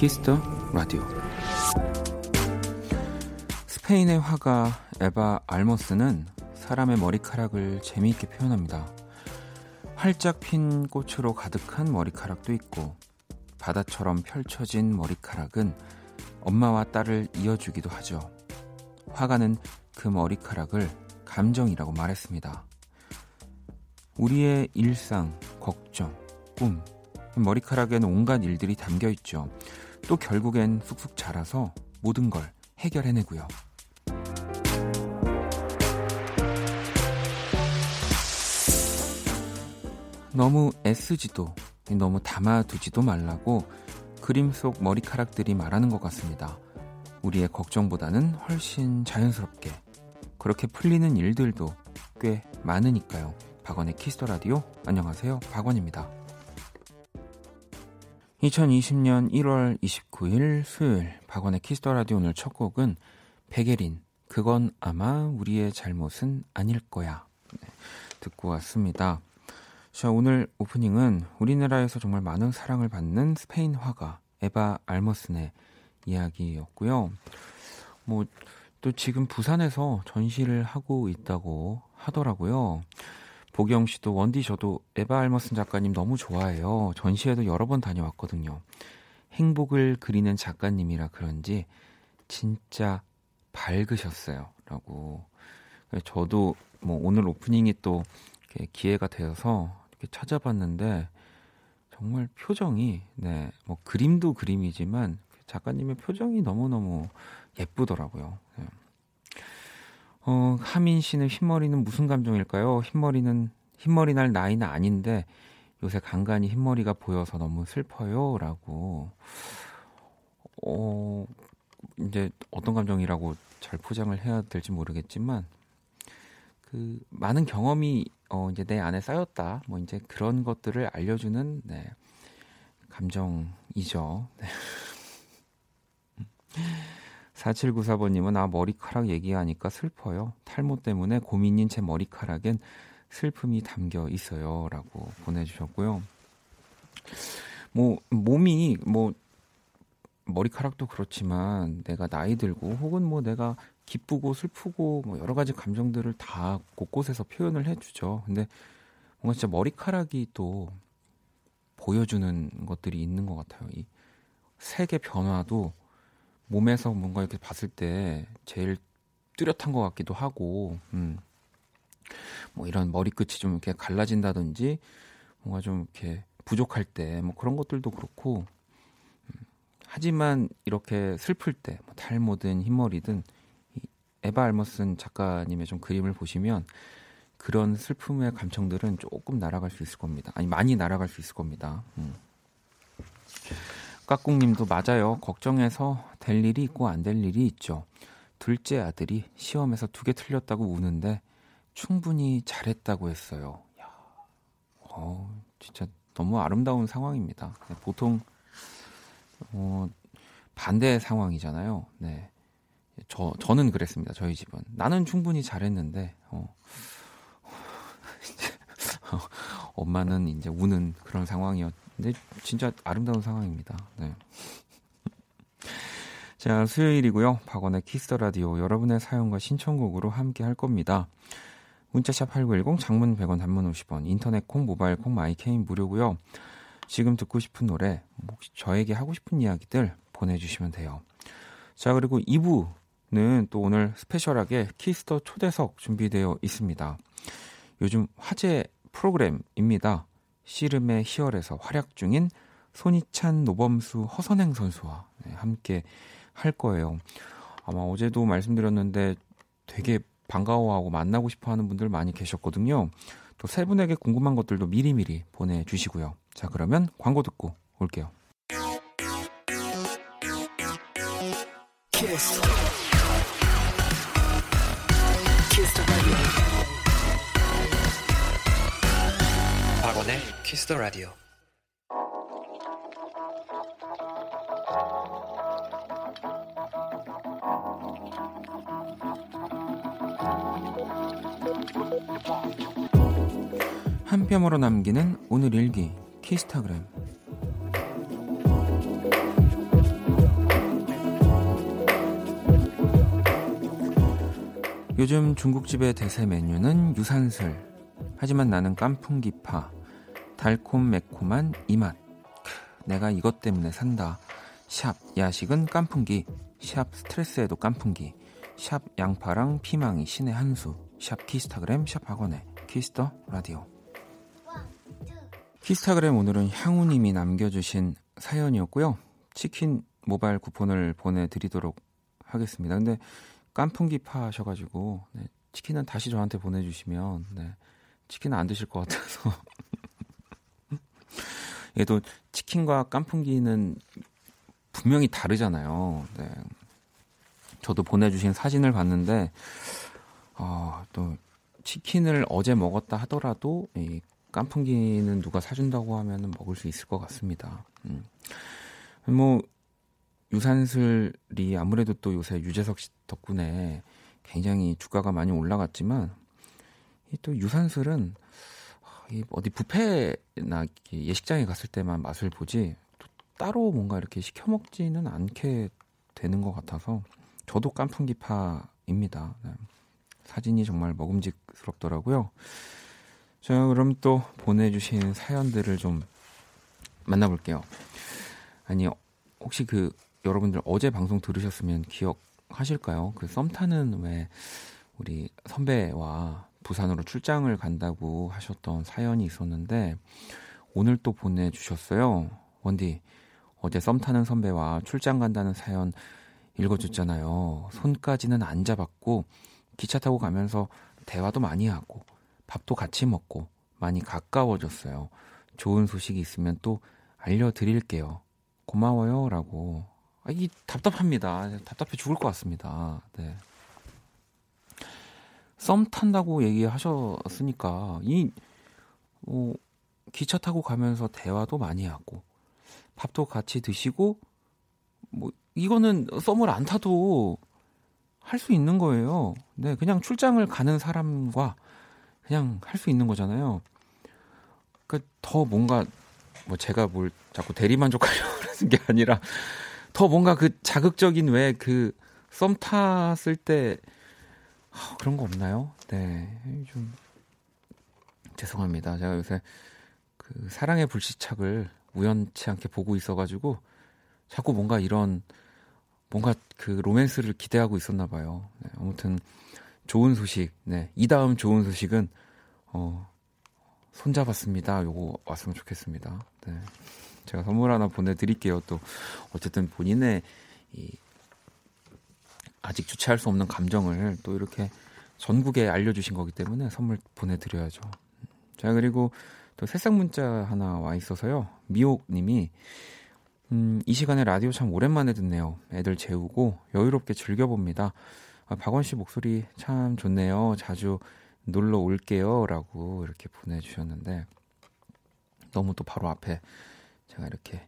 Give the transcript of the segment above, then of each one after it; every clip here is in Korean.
Kiss the Radio 스페인의 화가 에바 알머슨은 사람의 머리카락을 재미있게 표현합니다. 활짝 핀 꽃으로 가득한 머리카락도 있고 바다처럼 펼쳐진 머리카락은 엄마와 딸을 이어주기도 하죠. 화가는 그 머리카락을 감정이라고 말했습니다. 우리의 일상, 걱정, 꿈, 머리카락엔 온갖 일들이 담겨 있죠. 또 결국엔 쑥쑥 자라서 모든 걸 해결해내고요. 너무 애쓰지도 너무 담아두지도 말라고 그림 속 머리카락들이 말하는 것 같습니다. 우리의 걱정보다는 훨씬 자연스럽게 그렇게 풀리는 일들도 꽤 많으니까요. 박원의 Kiss the Radio 안녕하세요. 박원입니다. 2020년 1월 29일 수요일 박원의 Kiss the Radio 오늘 첫 곡은 백예린 그건 아마 우리의 잘못은 아닐 거야 네, 듣고 왔습니다. 자 오늘 오프닝은 우리나라에서 정말 많은 사랑을 받는 스페인 화가 에바 알머슨의 이야기였고요. 뭐 또 지금 부산에서 전시를 하고 있다고 하더라고요. 보경 씨도 원디 저도 에바 알머슨 작가님 너무 좋아해요. 전시회도 여러 번 다녀왔거든요. 행복을 그리는 작가님이라 그런지 진짜 밝으셨어요. 라고. 저도 뭐 오늘 오프닝이 또 기회가 되어서 이렇게 찾아봤는데 정말 표정이 네, 뭐 그림도 그림이지만 작가님의 표정이 너무너무 예쁘더라고요. 네. 어, 하민 씨는 흰머리는 무슨 감정일까요? 흰머리는 흰머리 날 나이는 아닌데 요새 간간히 흰머리가 보여서 너무 슬퍼요라고. 어, 이제 어떤 감정이라고 잘 포장을 해야 될지 모르겠지만 그 많은 경험이 어 이제 내 안에 쌓였다. 뭐 이제 그런 것들을 알려주는 네. 감정이죠. 네. 4794번님은 아 머리카락 얘기하니까 슬퍼요. 탈모 때문에 고민인 제 머리카락엔 슬픔이 담겨 있어요 라고 보내주셨고요. 뭐 몸이 뭐 머리카락도 그렇지만 내가 나이 들고 혹은 뭐 내가 기쁘고 슬프고 뭐 여러 가지 감정들을 다 곳곳에서 표현을 해주죠. 근데 뭔가 진짜 머리카락이 또 보여주는 것들이 있는 것 같아요. 이 색의 변화도 몸에서 뭔가 이렇게 봤을 때 제일 뚜렷한 것 같기도 하고, 음. 뭐 이런 머리끝이 좀 이렇게 갈라진다든지, 뭔가 좀 이렇게 부족할 때, 뭐 그런 것들도 그렇고, 음. 하지만 이렇게 슬플 때, 뭐 탈모든 흰머리든, 이 에바 알머슨 작가님의 좀 그림을 보시면, 그런 슬픔의 감정들은 조금 날아갈 수 있을 겁니다. 아니, 많이 날아갈 수 있을 겁니다. 음. 깍꿍님도 맞아요. 걱정해서 될 일이 있고 안 될 일이 있죠. 둘째 아들이 시험에서 두 개 틀렸다고 우는데 충분히 잘했다고 했어요. 야, 어, 진짜 너무 아름다운 상황입니다. 네, 보통 어, 반대 상황이잖아요. 네, 저 저는 그랬습니다. 저희 집은 나는 충분히 잘했는데 어, 엄마는 이제 우는 그런 상황이었. 근데 진짜 아름다운 상황입니다. 네. 자, 수요일이고요. 박원의 Kiss the Radio 여러분의 사연과 신청곡으로 함께 할 겁니다. 문자샵 8910 장문 100원 단문 50원 인터넷 콩 모바일 콩 my K는 무료고요. 지금 듣고 싶은 노래 혹시 저에게 하고 싶은 이야기들 보내주시면 돼요. 자 그리고 2부는 또 오늘 special하게 Kiss the 초대석 준비되어 있습니다. 요즘 화제 프로그램입니다. 씨름의 희열에서 활약 중인 손희찬, 노범수, 허선행 선수와 네, 함께 할 거예요. 아마 어제도 말씀드렸는데 되게 반가워하고 만나고 싶어 하는 분들 많이 계셨거든요. 또 세 분에게 궁금한 것들도 미리미리 보내주시고요. 자, 그러면 광고 듣고 올게요. 키스. 키스 박원의 Kiss the Radio. 한 뼘으로 남기는 오늘 일기 키스타그램. 요즘 중국집의 대세 메뉴는 유산슬. 하지만 나는 깐풍기파 달콤 매콤한 이 맛. 내가 이것 때문에 산다. 샵 야식은 깐풍기 샵 스트레스에도 깐풍기 샵 양파랑 피망이 신의 한수 샵 키스타그램 샵 박원의 Kiss the Radio 키스타그램 오늘은 향우님이 남겨주신 사연이었고요 치킨 모바일 쿠폰을 보내드리도록 하겠습니다 근데 깐풍기 파셔가지고 네, 치킨은 다시 저한테 보내주시면 네, 치킨은 안 드실 것 같아서 얘도 치킨과 깐풍기는 분명히 다르잖아요. 네. 저도 보내주신 사진을 봤는데 어, 또 치킨을 어제 먹었다 하더라도 이 깐풍기는 누가 사준다고 하면 먹을 수 있을 것 같습니다. 음. 뭐 유산슬이 아무래도 또 요새 유재석 씨 덕분에 굉장히 주가가 많이 올라갔지만 또 유산슬은 어디 뷔페나 예식장에 갔을 때만 맛을 보지 또 따로 뭔가 이렇게 시켜 먹지는 않게 되는 것 같아서 저도 깐풍기파입니다. 네. 사진이 정말 먹음직스럽더라고요. 자, 그럼 또 보내주신 사연들을 좀 만나볼게요. 아니, 혹시 그 여러분들 어제 방송 들으셨으면 기억하실까요? 그 썸 타는 왜 우리 선배와 부산으로 출장을 간다고 하셨던 사연이 있었는데 오늘 또 보내주셨어요. 원디 어제 썸 타는 선배와 출장 간다는 사연 읽어줬잖아요. 손까지는 안 잡았고 기차 타고 가면서 대화도 많이 하고 밥도 같이 먹고 많이 가까워졌어요. 좋은 소식이 있으면 또 알려드릴게요. 고마워요. 라고 아, 이 답답합니다. 답답해 죽을 것 같습니다. 네. 썸 탄다고 얘기하셨으니까 이 어, 기차 타고 가면서 대화도 많이 하고 밥도 같이 드시고 뭐 이거는 썸을 안 타도 할 수 있는 거예요. 네, 그냥 출장을 가는 사람과 그냥 할 수 있는 거잖아요. 그러니까 더 뭔가 뭐 제가 뭘 자꾸 대리만족하려고 하는 게 아니라 더 뭔가 그 자극적인 왜 그 썸 탔을 때 아, 그런 거 없나요? 네, 좀 죄송합니다. 제가 요새 그 사랑의 불시착을 우연치 않게 보고 있어 가지고 자꾸 뭔가 이런 뭔가 그 로맨스를 기대하고 있었나 봐요. 네, 아무튼 좋은 소식. 네, 이 다음 좋은 소식은 어 손잡았습니다. 요거 왔으면 좋겠습니다. 네. 제가 선물 하나 보내드릴게요. 또 어쨌든 본인의 이 아직 주체할 수 없는 감정을 또 이렇게 전국에 알려주신 거기 때문에 선물 보내드려야죠. 자 그리고 또 새싹 문자 하나 와 있어서요. 미옥 님이 음, 이 시간에 라디오 참 오랜만에 듣네요. 애들 재우고 여유롭게 즐겨봅니다. 아, 박원 씨 목소리 참 좋네요. 자주 놀러 올게요. 라고 이렇게 보내주셨는데 너무 또 바로 앞에 제가 이렇게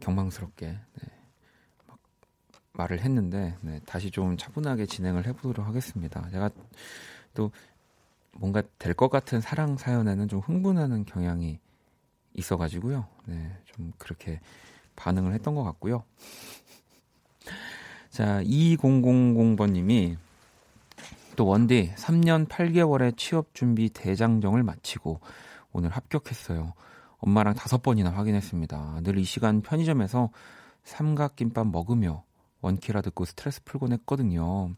경망스럽게 네, 막 말을 했는데 네, 다시 좀 차분하게 진행을 해보도록 하겠습니다. 제가 또 뭔가 될 것 같은 사랑 사연에는 좀 흥분하는 경향이 있어가지고요. 네, 좀 그렇게 반응을 했던 것 같고요. 자, 2000번님이 또 원디 3년 8개월의 취업 준비 대장정을 마치고 오늘 합격했어요. 엄마랑 다섯 번이나 확인했습니다. 늘 이 시간 편의점에서 삼각김밥 먹으며 원키라 듣고 스트레스 풀곤 했거든요.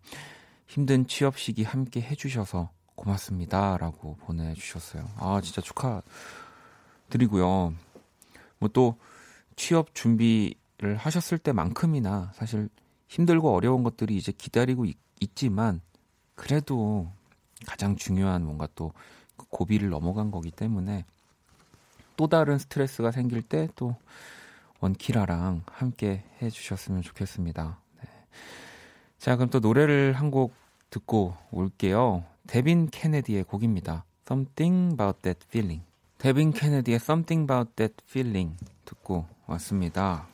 힘든 취업 시기 함께 해주셔서 고맙습니다. 라고 보내주셨어요. 아, 진짜 축하드리고요. 뭐 또 취업 준비를 하셨을 때만큼이나 사실 힘들고 어려운 것들이 이제 기다리고 있, 있지만 그래도 가장 중요한 뭔가 또그 고비를 넘어간 거기 때문에 또 다른 스트레스가 생길 때 또 원키라랑 함께 해주셨으면 좋겠습니다. 네. 자, 그럼 또 노래를 한 곡 듣고 올게요. 데빈 케네디의 곡입니다. Something About That Feeling. 데빈 케네디의 Something About That Feeling 듣고 왔습니다.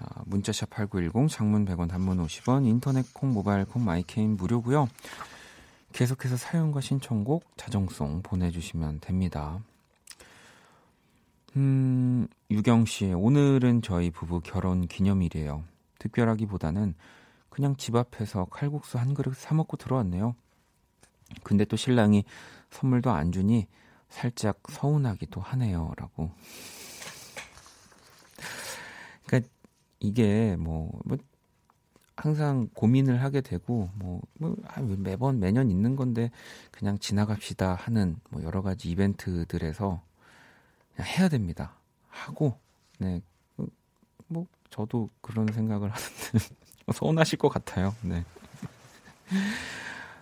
자, 문자샵 8910, 장문 100원, 단문 50원, 인터넷 콩, 모바일 콩, my K는 무료고요. 계속해서 사연과 신청곡, 자정송 보내 주시면 됩니다. 음, 유경 씨, 오늘은 저희 부부 결혼 기념일이에요. 특별하기보다는 그냥 집 앞에서 칼국수 한 그릇 사 먹고 들어왔네요. 근데 또 신랑이 선물도 안 주니 살짝 서운하기도 하네요. 라고. 그러니까 이게 뭐, 뭐 항상 고민을 하게 되고 뭐, 뭐 아, 매번 매년 있는 건데 그냥 지나갑시다 하는 뭐 여러 가지 이벤트들에서 그냥 해야 됩니다. 하고 네. 뭐 저도 그런 생각을 하는데 서운하실 것 같아요. 네.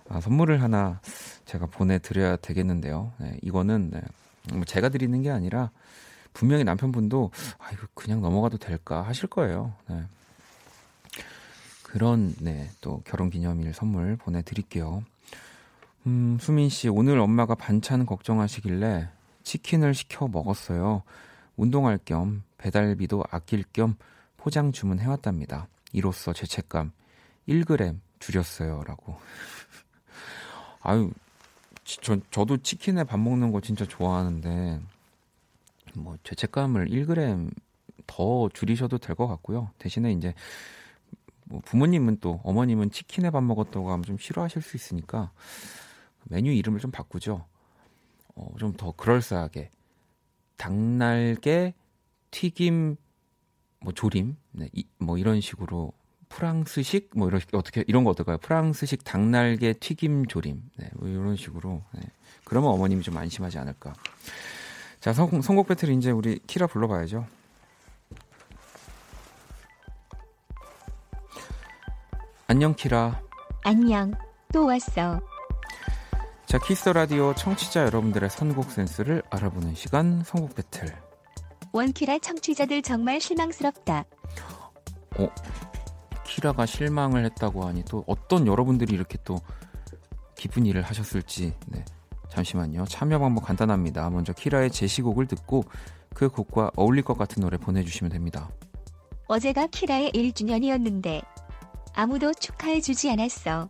아, 선물을 하나 제가 보내드려야 되겠는데요. 네, 이거는 네, 뭐 제가 드리는 게 아니라 분명히 남편분도 아 이거 그냥 넘어가도 될까 하실 거예요. 네. 그런 네, 또 결혼 기념일 선물 보내드릴게요. 음, 수민 씨 오늘 엄마가 반찬 걱정하시길래 치킨을 시켜 먹었어요. 운동할 겸 배달비도 아낄 겸 포장 주문해왔답니다. 이로써 죄책감 1g 줄였어요. 라고. 아유, 저, 저도 치킨에 밥 먹는 거 진짜 좋아하는데, 뭐, 죄책감을 1g 더 줄이셔도 될 것 같고요. 대신에 이제, 뭐 부모님은 또, 어머님은 치킨에 밥 먹었다고 하면 좀 싫어하실 수 있으니까, 메뉴 이름을 좀 바꾸죠. 어, 좀 더 그럴싸하게. 닭날개, 튀김, 뭐 조림, 네, 이, 뭐 이런 식으로 프랑스식 뭐 이런 어떻게 이런 거 어떨까요? 프랑스식 닭날개 튀김 조림, 네, 뭐 이런 식으로. 네. 그러면 어머님이 좀 안심하지 않을까. 자, 선, 선곡 배틀 이제 우리 키라 불러봐야죠. 안녕 키라. 안녕. 또 왔어. 자, Kiss the Radio 청취자 여러분들의 선곡 센스를 알아보는 시간 선곡 배틀. 원키라 청취자들 정말 실망스럽다. 어, 키라가 실망을 했다고 하니 또 어떤 여러분들이 이렇게 또 기쁜 일을 하셨을지. 네. 잠시만요. 참여 방법 간단합니다. 먼저 키라의 제시곡을 듣고 그 곡과 어울릴 것 같은 노래 보내주시면 됩니다. 어제가 키라의 1주년이었는데 아무도 축하해주지 않았어.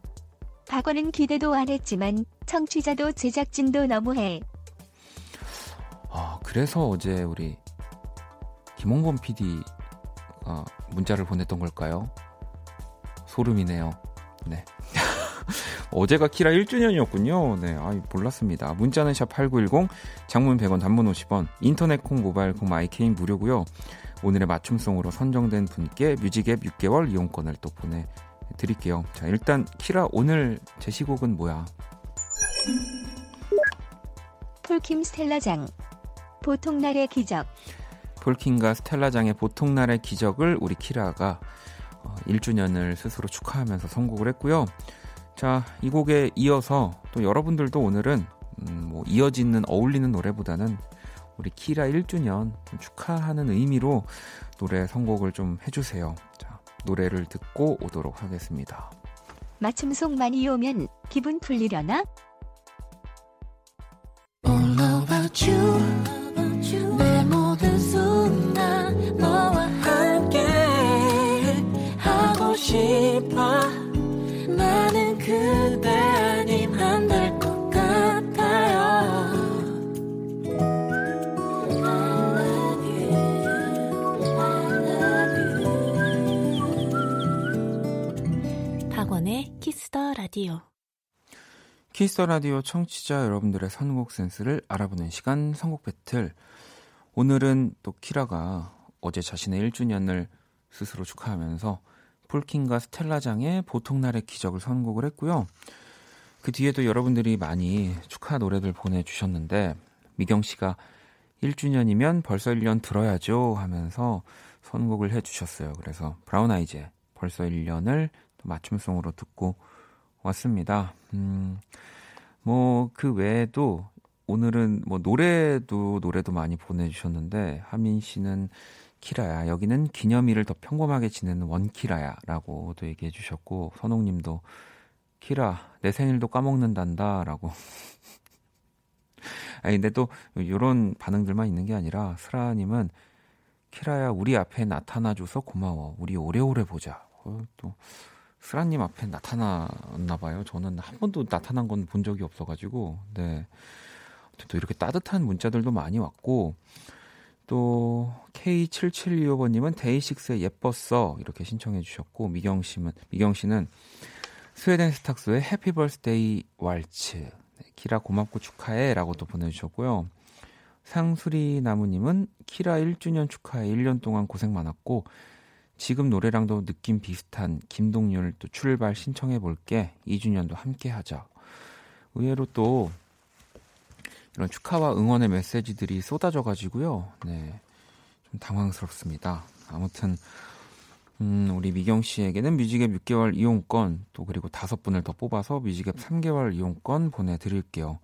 박원은 기대도 안 했지만 청취자도 제작진도 너무해. 아, 그래서 어제 우리 김홍범 PD가 문자를 보냈던 걸까요? 소름이네요. 네. 어제가 키라 1주년이었군요. 네, 아, 몰랐습니다. 문자는 샵 8910, 장문 100원, 단문 50원, 인터넷 콩, 모바일 콩, my K는 무료고요. 오늘의 맞춤song으로 선정된 분께 music앱 6개월 이용권을 또 보내드릴게요. 자, 일단 키라 오늘 제시곡은 뭐야? 폴킴 스텔라장 보통날의 기적 폴킴과 스텔라장의 보통날의 기적을 우리 키라가 1주년을 어, 스스로 축하하면서 선곡을 했고요. 자, 이 곡에 이어서 또 여러분들도 오늘은 음, 뭐 이어지는 어울리는 노래보다는 우리 키라 1주년 축하하는 의미로 노래 선곡을 좀 해주세요. 자, 노래를 듣고 오도록 하겠습니다. 맞춤송 많이 오면 기분 풀리려나? Kiss the Radio Kiss the Radio 청취자 여러분들의 선곡 센스를 알아보는 시간 선곡 배틀. 오늘은 또 키라가 어제 자신의 1주년을 스스로 축하하면서 폴킴과 스텔라장의 보통날의 기적을 선곡을 했고요. 그 뒤에도 여러분들이 많이 축하 노래들 보내주셨는데 미경 씨가 1주년이면 벌써 1년 들어야죠 하면서 선곡을 해주셨어요. 그래서 브라운 아이즈의 벌써 1년을 맞춤송으로 듣고 왔습니다. 음, 뭐 그 외에도 오늘은 뭐 노래도 노래도 많이 보내주셨는데 하민 씨는 키라야. 여기는 기념일을 더 평범하게 지내는 원키라야. 라고 또 얘기해 주셨고, 선홍 님도 키라, 내 생일도 까먹는단다. 라고. 아니, 근데 또, 요런 반응들만 있는 게 아니라, 스라님은, 키라야, 우리 앞에 나타나줘서 고마워. 우리 오래오래 보자. 어, 또, 스라님 앞에 나타났나 봐요. 저는 한 번도 나타난 건 본 적이 없어가지고, 네. 또 이렇게 따뜻한 문자들도 많이 왔고, 또 K7725번님은 데이식스의 예뻤어 이렇게 신청해 주셨고 미경 씨는 미경 씨는 스웨덴 스탁스의 Happy Birthday Waltz 네, 키라 고맙고 축하해라고 또 보내주셨고요. 상수리 나무님은 키라 1주년 축하해 1년 동안 고생 많았고 지금 노래랑도 느낌 비슷한 김동률 또 출발 신청해 볼게 2주년도 함께 하자. 의외로 또 이런 축하와 응원의 메시지들이 쏟아져 가지고요. 네. 좀 당황스럽습니다. 아무튼 음, 우리 미경 씨에게는 뮤직앱 6개월 이용권 또 그리고 다섯 분을 더 뽑아서 뮤직앱 3개월 이용권 보내 드릴게요.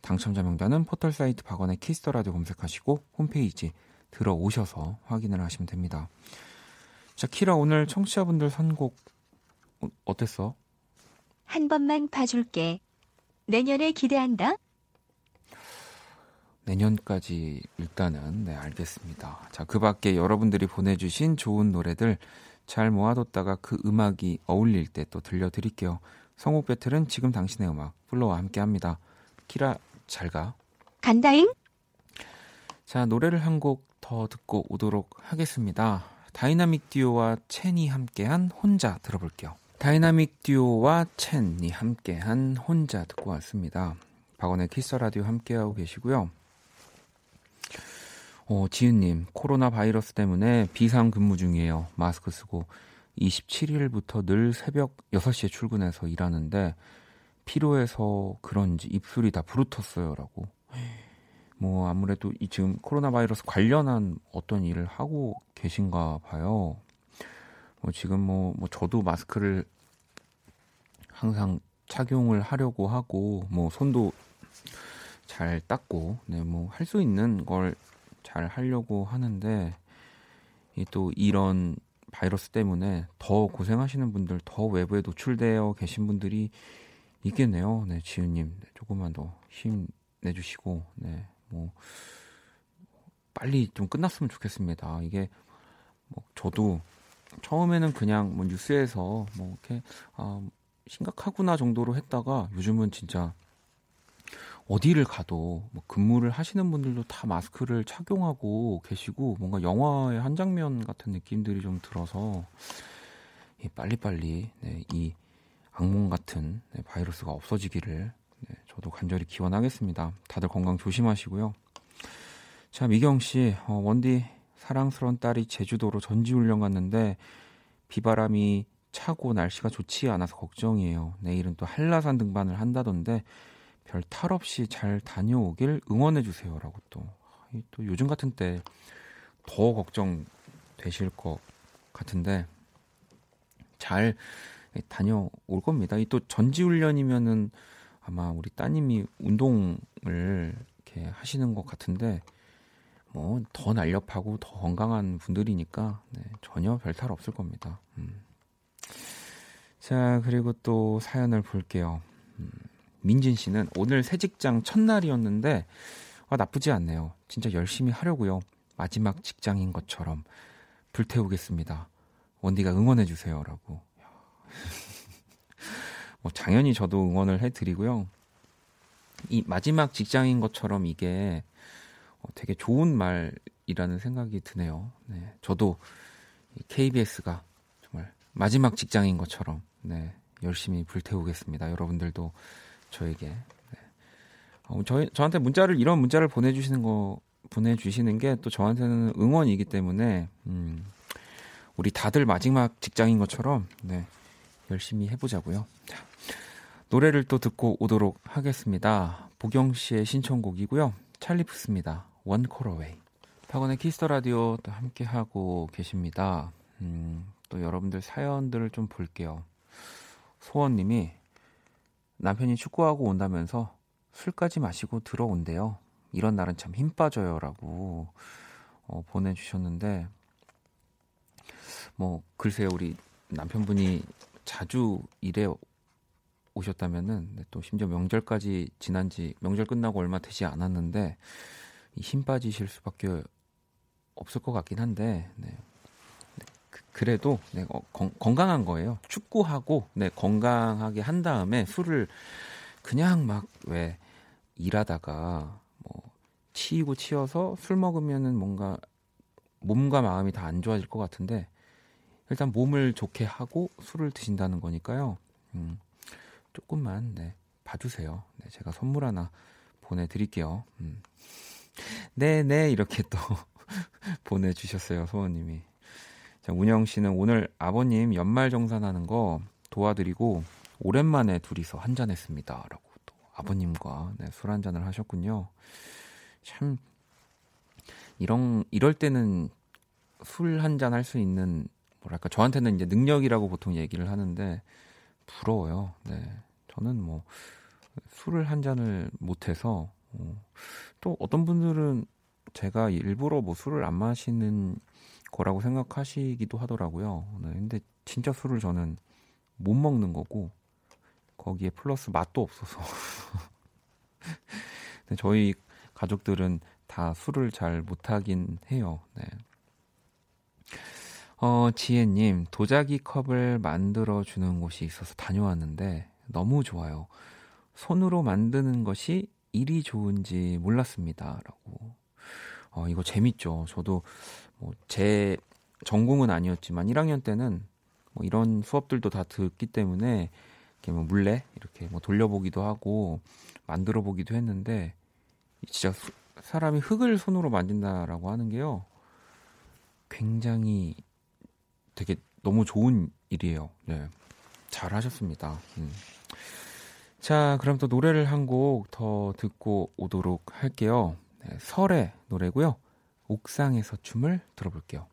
당첨자 명단은 포털 사이트 박원의 Kiss the Radio 검색하시고 홈페이지 들어오셔서 확인을 하시면 됩니다. 자, 키라 오늘 청취자분들 선곡 어, 어땠어? 한 번만 봐줄게. 내년에 기대한다. 내년까지 일단은 네 알겠습니다. 자, 그 밖에 여러분들이 보내주신 좋은 노래들 잘 모아뒀다가 그 음악이 어울릴 때 또 들려드릴게요. 선곡 battle은 지금 당신의 음악 FLO와 함께합니다. 키라 잘 가. 간다잉. 자 노래를 한 곡 더 듣고 오도록 하겠습니다. 다이나믹 듀오와 첸이 함께한 혼자 들어볼게요. 다이나믹 듀오와 첸이 함께한 혼자 듣고 왔습니다. 박원의 Kiss the Radio 함께하고 계시고요. 어, 지은님, 코로나 바이러스 때문에 비상 근무 중이에요. 마스크 쓰고 27일부터 늘 새벽 6시에 출근해서 일하는데 피로해서 그런지 입술이 다 부르텄어요. 라고. 뭐 아무래도 이 지금 코로나 바이러스 관련한 어떤 일을 하고 계신가 봐요. 뭐 지금 뭐, 뭐 저도 마스크를 항상 착용을 하려고 하고 뭐 손도 잘 닦고 네 뭐 할 수 있는 걸 잘 하려고 하는데 또 이런 바이러스 때문에 더 고생하시는 분들, 더 외부에 노출되어 계신 분들이 있겠네요. 네, 지은님 네, 조금만 더 힘 내주시고, 네, 뭐 빨리 좀 끝났으면 좋겠습니다. 이게 뭐 저도 처음에는 그냥 뭐 뉴스에서 뭐 이렇게 아 심각하구나 정도로 했다가 요즘은 진짜 어디를 가도 뭐 근무를 하시는 분들도 다 마스크를 착용하고 계시고 뭔가 영화의 한 장면 같은 느낌들이 좀 들어서 예, 빨리빨리 네, 이 악몽 같은 네, 바이러스가 없어지기를 네, 저도 간절히 기원하겠습니다. 다들 건강 조심하시고요. 자 미경 씨 어, 원디 사랑스러운 딸이 제주도로 전지훈련 갔는데 비바람이 차고 날씨가 좋지 않아서 걱정이에요. 내일은 또 한라산 등반을 한다던데 별 탈 없이 잘 다녀오길 응원해 주세요라고 또, 또 요즘 같은 때 더 걱정 되실 것 같은데 잘 다녀올 겁니다. 이 또 전지훈련이면은 아마 우리 따님이 운동을 이렇게 하시는 것 같은데 뭐 더 날렵하고 더 건강한 분들이니까 네, 전혀 별탈 없을 겁니다. 음. 자 그리고 또 사연을 볼게요. 음. 민진 씨는 오늘 새 직장 첫날이었는데 아, 나쁘지 않네요. 진짜 열심히 하려고요. 마지막 직장인 것처럼 불태우겠습니다. 원디가 응원해 주세요라고. 뭐 당연히 저도 응원을 해드리고요. 이 마지막 직장인 것처럼 이게 어, 되게 좋은 말이라는 생각이 드네요. 네, 저도 KBS가 정말 마지막 직장인 것처럼 네, 열심히 불태우겠습니다. 여러분들도 저에게 네. 어, 저 저한테 문자를 이런 문자를 보내주시는 거 보내주시는 게 또 저한테는 응원이기 때문에 음, 우리 다들 마지막 직장인 것처럼 네, 열심히 해보자고요. 자, 노래를 또 듣고 오도록 하겠습니다. 보경 씨의 신청곡이고요. 찰리푸스입니다. 원 콜어웨이. 박원의 Kiss the Radio 또 함께 하고 계십니다. 음, 또 여러분들 사연들을 좀 볼게요. 소원님이 남편이 축구하고 온다면서 술까지 마시고 들어온대요. 이런 날은 참 힘 빠져요라고 어, 보내주셨는데 뭐 글쎄요 우리 남편분이 자주 이래 오셨다면은 네, 또 심지어 명절까지 지난지 명절 끝나고 얼마 되지 않았는데 힘 빠지실 수밖에 없을 것 같긴 한데 네. 그, 그래도 네, 어, 건, 건강한 거예요. 축구하고 네, 건강하게 한 다음에 술을 그냥 막 왜 일하다가 뭐 치이고 치여서 술 먹으면은 뭔가 몸과 마음이 다 안 좋아질 것 같은데 일단 몸을 좋게 하고 술을 드신다는 거니까요. 음, 조금만 네, 봐주세요. 네, 제가 선물 하나 보내드릴게요. 음. 네, 네 이렇게 또 보내주셨어요, 소원님이. 자, 운영 씨는 오늘 아버님 연말 정산하는 거 도와드리고 오랜만에 둘이서 한잔 했습니다.라고 또 아버님과 네, 술 한잔을 하셨군요. 참 이런 이럴 때는 술 한잔 할 수 있는 뭐랄까 저한테는 이제 능력이라고 보통 얘기를 하는데 부러워요. 네. 저는 뭐 술을 한 잔을 못 해서 어, 또 어떤 분들은 제가 일부러 뭐 술을 안 마시는 거라고 생각하시기도 하더라고요. 네, 근데 진짜 술을 저는 못 먹는 거고 거기에 플러스 맛도 없어서 저희 가족들은 다 술을 잘 못하긴 해요. 네. 어, 지혜님, 도자기 컵을 만들어 주는 곳이 있어서 다녀왔는데 너무 좋아요. 손으로 만드는 것이 일이 좋은지 몰랐습니다. 라고. 어, 이거 재밌죠. 저도 뭐 제 전공은 아니었지만 1학년 때는 뭐 이런 수업들도 다 듣기 때문에 이렇게 뭐 물레 이렇게 뭐 돌려보기도 하고 만들어 보기도 했는데 진짜 수, 사람이 흙을 손으로 만든다라고 하는 게요. 굉장히 되게 너무 좋은 일이에요. 네. 잘 하셨습니다. 음. 자, 그럼 또 노래를 한 곡 더 듣고 오도록 할게요. 네, 설의 노래고요. 옥상에서 춤을 들어볼게요.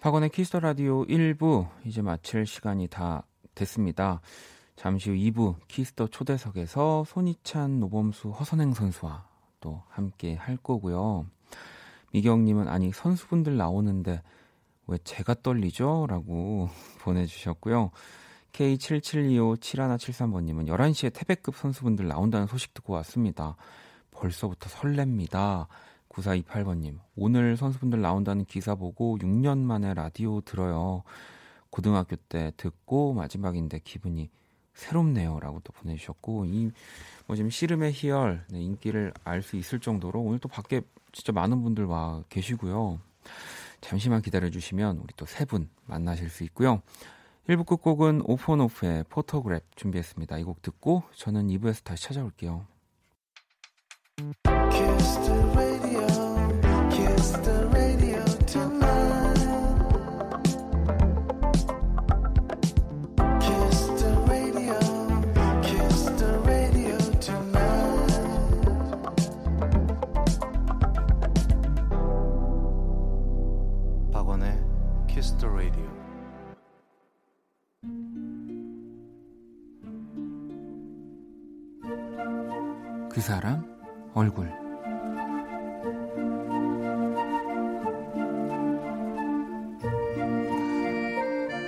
박원의 Kiss the Radio 1부 이제 마칠 시간이 다 됐습니다. 잠시 후 2부 Kiss the 초대석에서 손희찬, 노범수, 허선행 선수와 또 함께 할 거고요. 미경님은 아니 선수분들 나오는데 왜 제가 떨리죠? 라고 보내주셨고요. K77257173번님은 11시에 태백급 선수분들 나온다는 소식 듣고 왔습니다. 벌써부터 설렙니다. 9428번님, 오늘 선수분들 나온다는 기사 보고 6년 만에 라디오 들어요. 고등학교 때 듣고 마지막인데 기분이 새롭네요. 라고 또 보내주셨고, 이, 뭐 지금 씨름의 희열, 네, 인기를 알 수 있을 정도로 오늘 또 밖에 진짜 많은 분들 와 계시고요. 잠시만 기다려주시면 우리 또 세 분 만나실 수 있고요. 1부 끝곡은 offonoff의 Photograph 준비했습니다. 이 곡 듣고 저는 2부에서 다시 찾아올게요. 그 사람 얼굴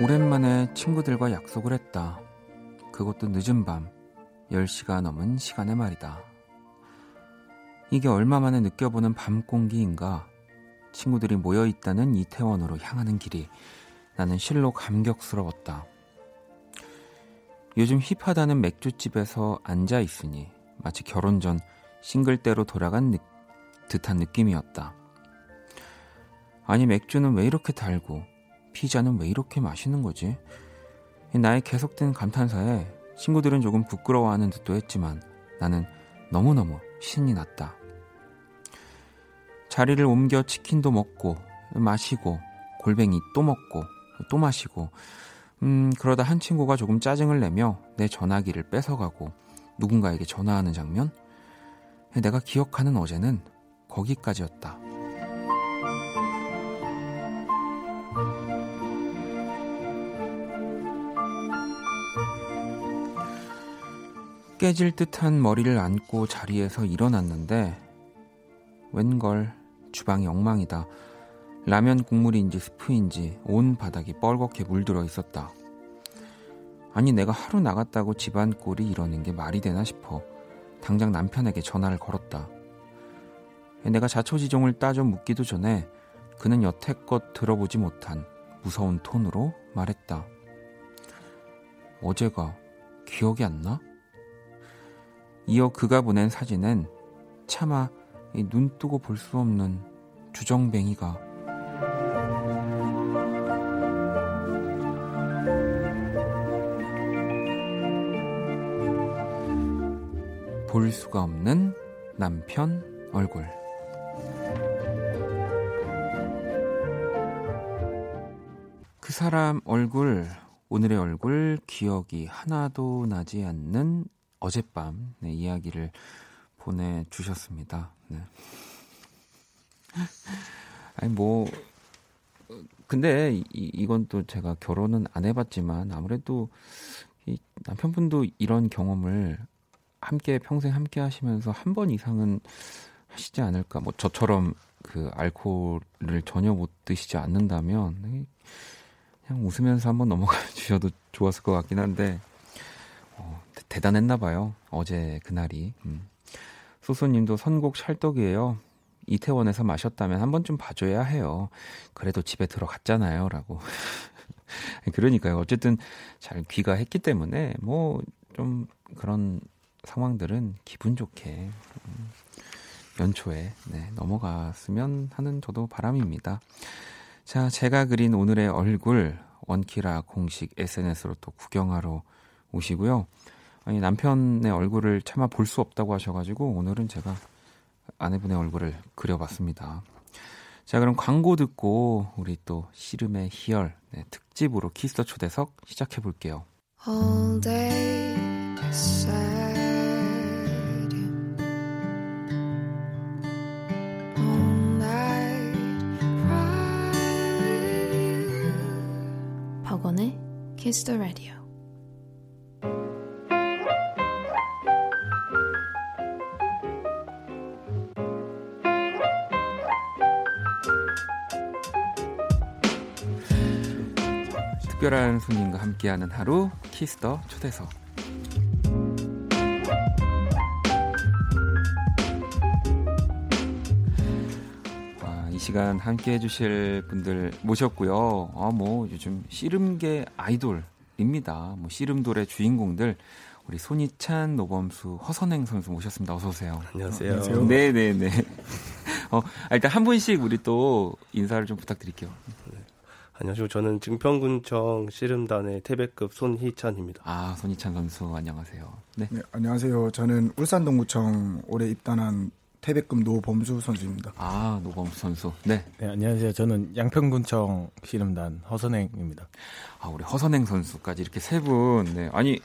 오랜만에 친구들과 약속을 했다. 그것도 늦은 밤 10시가 넘은 시간의 말이다. 이게 얼마 만에 느껴보는 밤 공기인가? 친구들이 모여 있다는 이태원으로 향하는 길이 나는 실로 감격스러웠다. 요즘 힙하다는 맥주집에서 앉아 있으니 마치 결혼 전 싱글 때로 돌아간 느, 듯한 느낌이었다. 아니 맥주는 왜 이렇게 달고 피자는 왜 이렇게 맛있는 거지? 나의 계속된 감탄사에 친구들은 조금 부끄러워하는 듯도 했지만 나는 너무너무 신이 났다. 자리를 옮겨 치킨도 먹고 마시고 골뱅이 또 먹고 또 마시고 음 그러다 한 친구가 조금 짜증을 내며 내 전화기를 뺏어가고 누군가에게 전화하는 장면? 내가 기억하는 어제는 거기까지였다. 깨질 듯한 머리를 안고 자리에서 일어났는데 웬걸 주방이 엉망이다. 라면 국물인지 스프인지 온 바닥이 뻘겋게 물들어 있었다. 아니 내가 하루 나갔다고 집안 꼴이 이러는 게 말이 되나 싶어 당장 남편에게 전화를 걸었다. 내가 자초지종을 따져 묻기도 전에 그는 여태껏 들어보지 못한 무서운 톤으로 말했다. 어제가 기억이 안 나? 이어 그가 보낸 사진엔 차마 눈 뜨고 볼 수 없는 주정뱅이가 볼 수가 없는 남편 얼굴. 그 사람 얼굴, 오늘의 얼굴, 기억이 하나도 나지 않는 어젯밤 네, 이야기를 보내주셨습니다. 네. 아니, 뭐, 근데 이, 이건 또 제가 결혼은 안 해봤지만 아무래도 이 남편분도 이런 경험을 함께 평생 함께 하시면서 한 번 이상은 하시지 않을까. 뭐 저처럼 그 알코올을 전혀 못 드시지 않는다면 그냥 웃으면서 한번 넘어가 주셔도 좋았을 것 같긴 한데 어, 대단했나 봐요. 어제 그날이. 음. 소소님도 선곡 찰떡이에요. 이태원에서 마셨다면 한 번쯤 봐줘야 해요. 그래도 집에 들어갔잖아요. 라고. 그러니까요. 어쨌든 잘 귀가했기 때문에 뭐 좀 그런 상황들은 기분 좋게 음, 연초에 네, 넘어갔으면 하는 저도 바람입니다. 자, 제가 그린 오늘의 얼굴 원키라 공식 SNS로 또 구경하러 오시고요. 아니 남편의 얼굴을 차마 볼 수 없다고 하셔가지고 오늘은 제가 아내분의 얼굴을 그려봤습니다. 자, 그럼 광고 듣고 우리 또 씨름의 희열 네, 특집으로 Kiss the 초대석 시작해 볼게요. All day The Radio. 특별한 손님과 함께하는 하루 Kiss the 초대석. 시간 함께 해주실 분들 모셨고요. 아, 뭐, 요즘 씨름계 아이돌입니다. 뭐, 씨름돌의 주인공들. 우리 손희찬, 노범수, 허선행 선수 모셨습니다. 어서 오세요. 안녕하세요. 네네 네. 어, 아, 일단 한 분씩 우리 또 인사를 좀 부탁드릴게요. 네. 안녕하세요. 저는 증평군청 씨름단의 태백급 손희찬입니다. 아, 손희찬 선수 안녕하세요. 네. 네 안녕하세요. 저는 울산동구청 올해 입단한 태백금 노범수 선수입니다. 아, 노범수 선수. 네. 네, 안녕하세요. 저는 양평군청 씨름단 허선행입니다. 아, 우리 허선행 선수까지 이렇게 세 분. 네. 아니,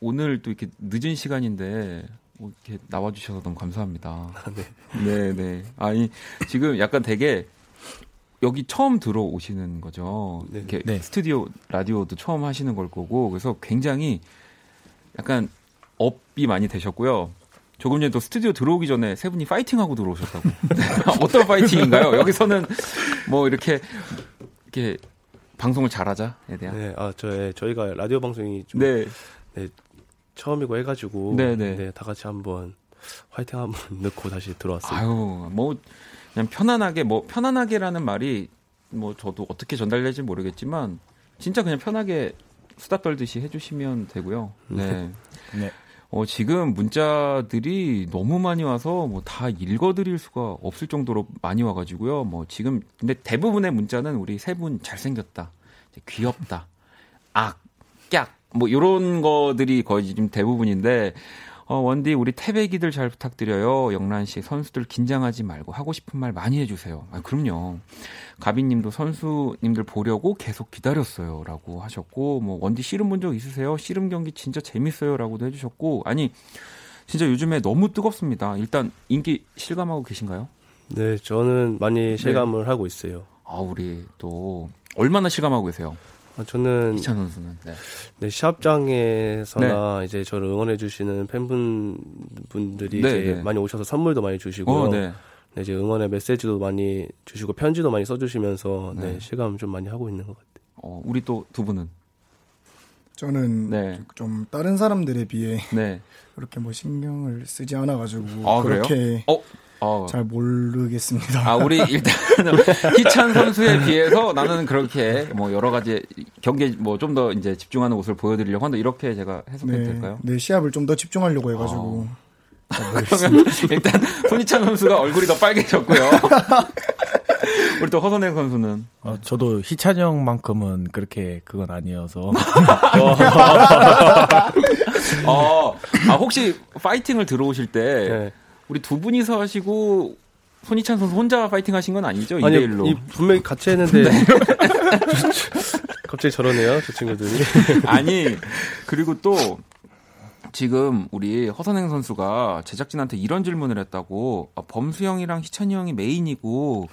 오늘 또 이렇게 늦은 시간인데 뭐 이렇게 나와 주셔서 너무 감사합니다. 아, 네. 네, 네. 아니, 지금 약간 되게 여기 처음 들어오시는 거죠. 네. 이렇게 네. 스튜디오 라디오도 처음 하시는 걸 거고 그래서 굉장히 약간 업이 많이 되셨고요. 조금 전에 또 스튜디오 들어오기 전에 세 분이 파이팅하고 들어오셨다고. 어떤 파이팅인가요? 여기서는 뭐 이렇게 이렇게 방송을 잘하자에 대한. 네, 아 저희 저희가 라디오 방송이 좀 네. 네 처음이고 해가지고 네, 네. 네, 다 같이 한번 화이팅 한번 넣고 다시 들어왔어요. 아유, 뭐 그냥 편안하게 뭐 편안하게라는 말이 뭐 저도 어떻게 전달될지 모르겠지만 진짜 그냥 편하게 수다 떨듯이 해주시면 되고요. 네. 네. 어, 지금 문자들이 너무 많이 와서 뭐 다 읽어드릴 수가 없을 정도로 많이 와가지고요. 뭐 지금 근데 대부분의 문자는 우리 세 분 잘생겼다, 귀엽다, 악, 깍, 뭐 이런 거들이 거의 지금 대부분인데 어, 원디 우리 태백이들 잘 부탁드려요. 영란 씨 선수들 긴장하지 말고 하고 싶은 말 많이 해주세요. 아, 그럼요. 가비님도 선수님들 보려고 계속 기다렸어요라고 하셨고 뭐 원디 씨름 본 적 있으세요? 씨름 경기 진짜 재밌어요라고도 해주셨고 아니 진짜 요즘에 너무 뜨겁습니다. 일단 인기 실감하고 계신가요? 네, 저는 많이 실감을 네. 하고 있어요. 아 우리 또 얼마나 실감하고 계세요? 아, 저는 이찬 선수는 네. 네 시합장에서나 네. 이제 저를 응원해 주시는 팬분 분들이 네, 이제 네. 많이 오셔서 선물도 많이 주시고 어, 네. 네, 이제 응원의 메시지도 많이 주시고 편지도 많이 써주시면서 네, 네 실감 좀 많이 하고 있는 것 같아요. 어, 우리 또 두 분은 저는 네. 좀 다른 사람들에 비해 네. 그렇게 뭐 신경을 쓰지 않아가지고 아, 그렇게 어? 어. 잘 모르겠습니다. 아 우리 일단 희찬 선수에 비해서 나는 그렇게 뭐 여러 가지 경기 뭐좀 더 이제 집중하는 모습을 보여드리려고 한다 이렇게 제가 해석해도 네, 될까요? 네 시합을 좀 더 집중하려고 해가지고. 어. 그러면 일단 손희찬 선수가 얼굴이 더 빨개졌고요. 우리 또 허선행 선수는 어, 저도 희찬 형만큼은 그렇게 그건 아니어서. 어, 아 혹시 파이팅을 들어오실 때 네. 우리 두 분이서 하시고 손희찬 선수 혼자 파이팅 하신 건 아니죠? 2대 1로. 분명히 같이 했는데 네. 갑자기 저러네요, 저 친구들이. 아니 그리고 또 지금 우리 허선행 선수가 제작진한테 이런 질문을 했다고 아, 범수형이랑 희찬이 형이 메인이고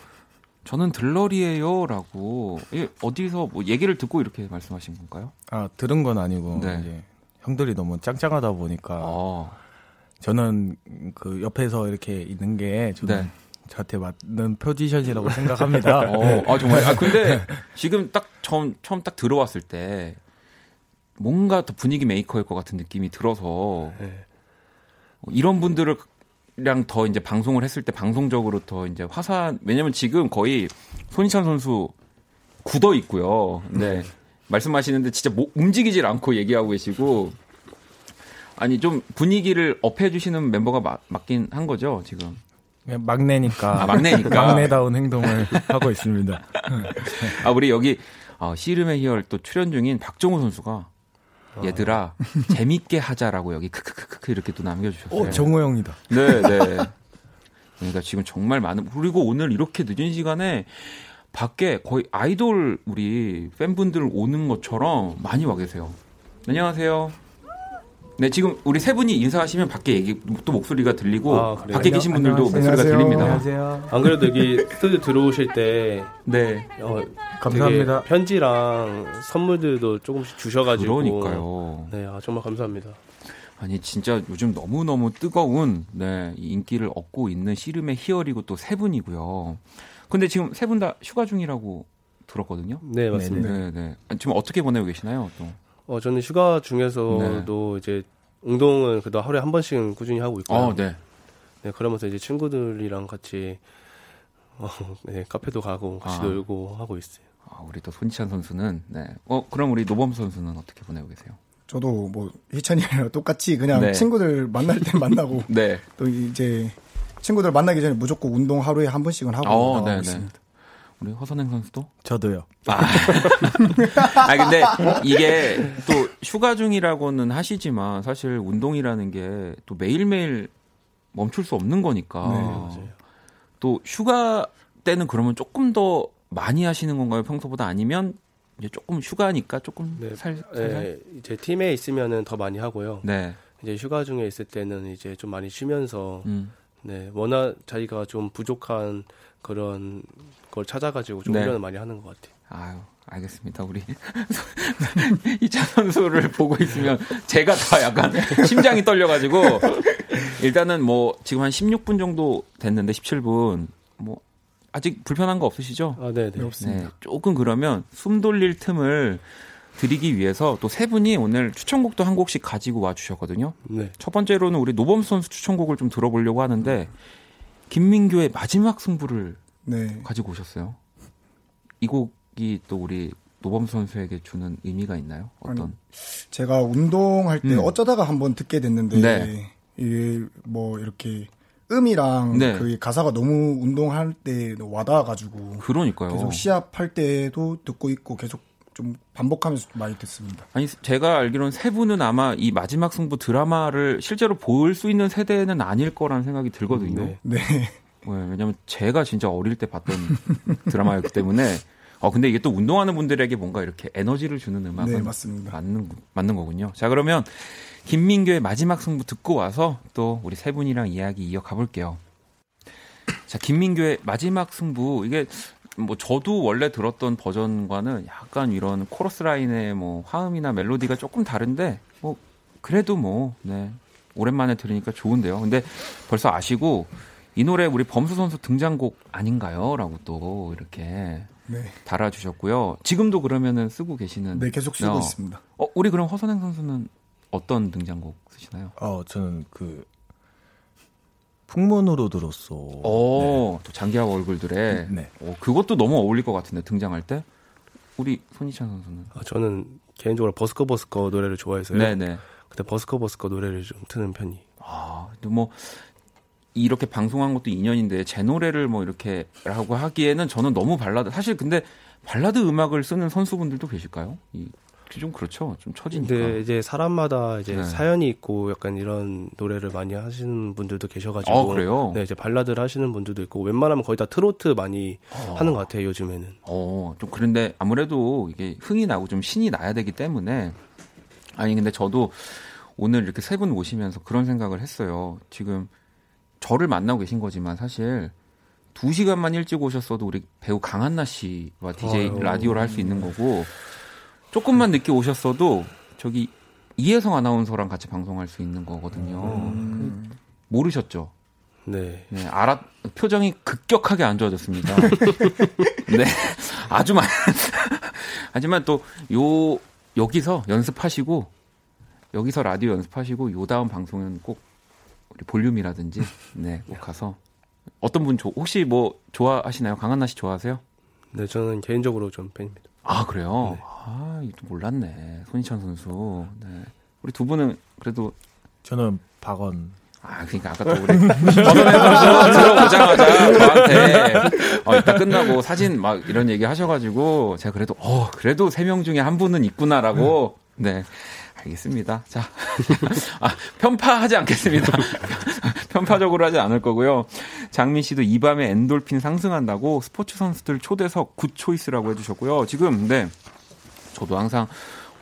저는 들러리예요라고 어디서 뭐 얘기를 듣고 이렇게 말씀하신 건가요? 아 들은 건 아니고 네. 이제 형들이 너무 짱짱하다 보니까 어. 저는 그 옆에서 이렇게 있는 게 저는 네. 저한테 맞는 포지션이라고 생각합니다. 어, 아 정말. 아 근데 지금 딱 처음 처음 딱 들어왔을 때 뭔가 더 분위기 메이커일 것 같은 느낌이 들어서 네. 이런 분들이랑 더 이제 방송을 했을 때 방송적으로 더 이제 화산 왜냐면 지금 거의 손희찬 선수 굳어 있고요. 네. 말씀하시는데 진짜 뭐, 움직이질 않고 얘기하고 계시고 아니 좀 분위기를 업해 주시는 멤버가 마, 맞긴 한 거죠, 지금. 막내니까. 아, 막내니까. 막내다운 행동을 하고 있습니다. 아, 우리 여기 어, 씨름의 희열 또 출연 중인 박정우 선수가 얘들아 재밌게 하자라고 여기 크크크크 이렇게 또 남겨주셨어요. 어, 정우 형이다. 네, 네. 그러니까 지금 정말 많은 그리고 오늘 이렇게 늦은 시간에 밖에 거의 아이돌 우리 팬분들 오는 것처럼 많이 와 계세요. 안녕하세요. 네, 지금 우리 세 분이 인사하시면 밖에 얘기 또 목소리가 들리고 아, 밖에 계신 분들도 안녕하세요. 목소리가 들립니다. 안녕하세요. 안 그래도 여기 스튜디오 들어오실 때 네. 어, 감사합니다. 편지랑 선물들도 조금씩 주셔가지고 그러니까요. 네, 아, 정말 감사합니다. 아니 진짜 요즘 너무 너무 뜨거운 네 인기를 얻고 있는 씨름의 희열이고 또 세 분이고요. 근데 지금 세 분 다 휴가 중이라고 들었거든요. 네 맞습니다. 네, 네. 지금 어떻게 보내고 계시나요? 또? 어 저는 휴가 중에서도 네. 이제 운동은 그래도 하루에 한 번씩은 꾸준히 하고 있고요. 어, 네. 네 그러면서 이제 친구들이랑 같이 어, 네, 카페도 가고 같이 아. 놀고 하고 있어요. 아, 우리 또 손희찬 선수는 네. 어, 그럼 우리 노범 선수는 어떻게 보내고 계세요? 저도 뭐 희찬이랑 똑같이 그냥 네. 친구들 만날 때 만나고 네. 또 이제 친구들 만나기 전에 무조건 운동 하루에 한 번씩은 하고 어, 나가고 네, 네. 있습니다. 우리 허선행 선수도? 저도요. 아. 아 근데 이게 또 휴가 중이라고는 하시지만 사실 운동이라는 게 또 매일매일 멈출 수 없는 거니까. 네, 맞아요. 또 휴가 때는 그러면 조금 더 많이 하시는 건가요? 평소보다 아니면 이제 조금 휴가니까 조금 네, 살, 살, 네, 이제 팀에 있으면은 더 많이 하고요. 네. 이제 휴가 중에 있을 때는 이제 좀 많이 쉬면서 음. 네, 워낙 자기가 좀 부족한 그런 걸 찾아가지고 좀 네. 훈련을 많이 하는 것 같아요. 아유, 알겠습니다. 우리 이차 선수를 보고 있으면 제가 다 약간 심장이 떨려가지고 일단은 뭐 지금 한 16분 정도 됐는데 17분 뭐 아직 불편한 거 없으시죠? 아, 네, 네. 네, 조금 그러면 숨 돌릴 틈을 드리기 위해서 또 세 분이 오늘 추천곡도 한 곡씩 가지고 와 주셨거든요. 네. 첫 번째로는 우리 노범 선수 추천곡을 좀 들어보려고 하는데 김민규의 마지막 승부를 네. 가지고 오셨어요. 이 곡이 또 우리 노범 선수에게 주는 의미가 있나요? 어떤? 아니, 제가 운동할 때 음. 어쩌다가 한번 듣게 됐는데 네. 이게 뭐 이렇게 음이랑 네. 그 가사가 너무 운동할 때 와닿아가지고 그러니까요. 계속 시합할 때도 듣고 있고 계속 좀 반복하면서 많이 듣습니다. 아니 제가 알기로는 세 분은 아마 이 마지막 승부 드라마를 실제로 볼 수 있는 세대는 아닐 거라는 생각이 들거든요. 네. 네. 네 왜냐면 제가 진짜 어릴 때 봤던 드라마였기 때문에 어 근데 이게 또 운동하는 분들에게 뭔가 이렇게 에너지를 주는 음악은 네, 맞습니다. 맞는 맞는 거군요. 자 그러면 김민교의 마지막 승부 듣고 와서 또 우리 세 분이랑 이야기 이어가 볼게요. 자, 김민교의 마지막 승부 이게 뭐 저도 원래 들었던 버전과는 약간 이런 코러스 라인의 뭐 화음이나 멜로디가 조금 다른데 뭐 그래도 뭐 네. 오랜만에 들으니까 좋은데요. 근데 벌써 아시고 이 노래 우리 범수 선수 등장곡 아닌가요?라고 또 이렇게 네. 달아주셨고요. 지금도 그러면은 쓰고 계시는? 네, 계속 쓰고 어. 있습니다. 어, 우리 그럼 허선행 선수는 어떤 등장곡 쓰시나요? 어, 저는 그 풍문으로 들었어. 오, 네. 또 장기하고 얼굴들의. 네. 오, 그것도 너무 어울릴 것 같은데 등장할 때. 우리 손희찬 선수는? 아, 저는 개인적으로 버스커 버스커 노래를 좋아해서요. 네네. 그때 버스커 버스커 노래를 좀 트는 편이. 아, 뭐 이렇게 방송한 것도 2년인데 제 노래를 뭐 이렇게라고 하기에는 저는 너무 발라드 사실 근데 발라드 음악을 쓰는 선수분들도 계실까요? 이, 좀 그렇죠. 좀 처지니까. 근데 이제 사람마다 이제 네. 사연이 있고 약간 이런 노래를 많이 하시는 분들도 계셔가지고. 아, 그래요? 네, 이제 발라드를 하시는 분들도 있고 웬만하면 거의 다 트로트 많이 어. 하는 것 같아요 요즘에는. 어, 좀 그런데 아무래도 이게 흥이 나고 좀 신이 나야 되기 때문에 아니 근데 저도 오늘 이렇게 세 분 모시면서 그런 생각을 했어요. 지금 저를 만나고 계신 거지만 사실 두 시간만 일찍 오셨어도 우리 배우 강한나 씨와 DJ 아유. 라디오를 할 수 있는 거고 조금만 늦게 오셨어도 저기 이혜성 아나운서랑 같이 방송할 수 있는 거거든요. 음. 그, 모르셨죠? 네. 네, 알아, 표정이 급격하게 안 좋아졌습니다. 네. 아주 많, 하지만 또, 요, 여기서 연습하시고, 여기서 라디오 연습하시고, 요 다음 방송은 꼭 볼륨이라든지 네, 꼭 가서 어떤 분 조, 혹시 뭐 좋아하시나요? 강한나 씨 좋아하세요? 네, 저는 개인적으로 좀 팬입니다. 아, 그래요? 네. 아, 이거 몰랐네. 손희찬 선수. 네. 우리 두 분은 그래도 저는 박원 아, 그러니까 아까 또 우리 번원혜 선수 들어오자마자 저한테 어, 이따 끝나고 사진 막 이런 얘기 하셔가지고 제가 그래도 어 그래도 세 명 중에 한 분은 있구나라고 네 알겠습니다. 자, 아, 편파하지 않겠습니다. 편파적으로 하지 않을 거고요. 장민 씨도 이 밤에 엔돌핀 상승한다고 스포츠 선수들 초대석 Good Choice라고 해주셨고요. 지금 네, 저도 항상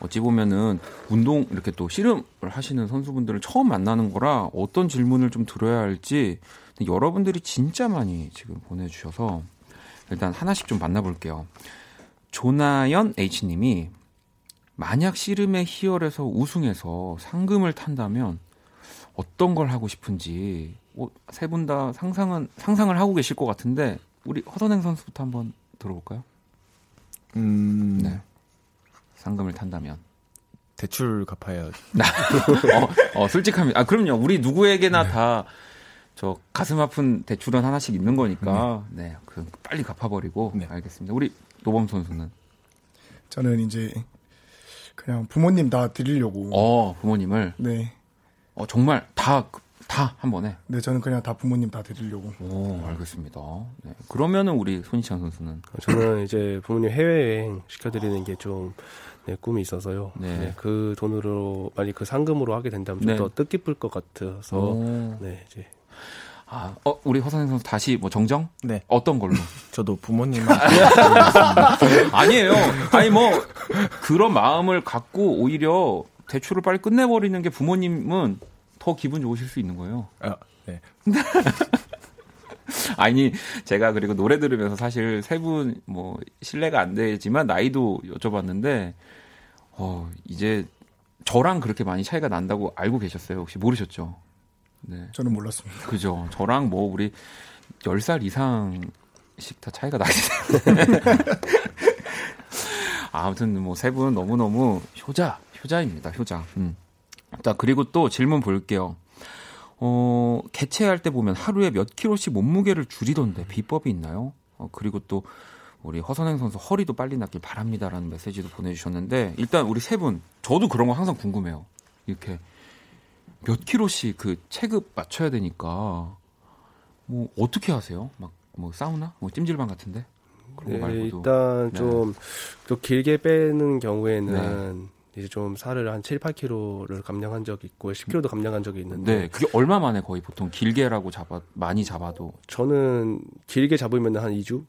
어찌 보면은 운동 이렇게 또 씨름을 하시는 선수분들을 처음 만나는 거라 어떤 질문을 좀 들어야 할지 여러분들이 진짜 많이 지금 보내주셔서 일단 하나씩 좀 만나볼게요. 조나연 H님이 만약 씨름의 희열에서 우승해서 상금을 탄다면 어떤 걸 하고 싶은지 어, 세분 다 상상은 상상을 하고 계실 것 같은데 우리 허선행 선수부터 한번 들어볼까요? 음, 네. 상금을 탄다면 대출 갚아야. 어, 어, 솔직합니다. 아 그럼요. 우리 누구에게나 네. 다저 가슴 아픈 대출은 하나씩 있는 거니까 네, 네 그 빨리 갚아버리고 네. 알겠습니다. 우리 노범 선수는 저는 이제 그냥 부모님 다 드리려고. 어, 부모님을? 네. 어, 정말 다, 다 한 번에? 네, 저는 그냥 다 부모님 다 드리려고. 오, 알겠습니다. 네. 그러면은 우리 손희찬 선수는? 저는 이제 부모님 해외여행 시켜드리는 게 좀, 네, 꿈이 있어서요. 네. 네. 그 돈으로, 만약 그 상금으로 하게 된다면 좀더 네. 뜻깊을 것 같아서, 오. 네, 이제 아, 어, 우리 허선생 선수 다시 뭐 정정? 네. 어떤 걸로? 저도 부모님 아니에요. 아니 뭐 그런 마음을 갖고 오히려 대출을 빨리 끝내버리는 게 부모님은 더 기분 좋으실 수 있는 거예요. 아, 네. 아니 제가 그리고 노래 들으면서 사실 세 분 뭐 신뢰가 안 되지만 나이도 여쭤봤는데 어 이제 저랑 그렇게 많이 차이가 난다고 알고 계셨어요? 혹시 모르셨죠? 네. 저는 몰랐습니다. 그죠. 저랑 뭐 우리 10살 이상씩 다 차이가 나기 때문에. 아무튼 뭐 세 분 너무너무 효자, 효자입니다. 효자. 음. 자, 그리고 또 질문 볼게요. 어, 개최할 때 보면 하루에 몇 킬로씩 몸무게를 줄이던데 비법이 있나요? 어, 그리고 또 우리 허선행 선수 허리도 빨리 낫길 바랍니다라는 메시지도 보내주셨는데 일단 우리 세 분 저도 그런 거 항상 궁금해요. 이렇게 몇 킬로씩 그 체급 맞춰야 되니까 뭐 어떻게 하세요? 막 뭐 사우나, 뭐 찜질방 같은데? 네, 일단 네. 좀또 길게 빼는 경우에는 네. 이제 좀 살을 한 7, 8kg를 감량한 적이 있고 10kg도 감량한 적이 있는데 네, 그게 얼마 만에 거의 보통 길게라고 잡아 많이 잡아도 저는 길게 잡으면 한 2주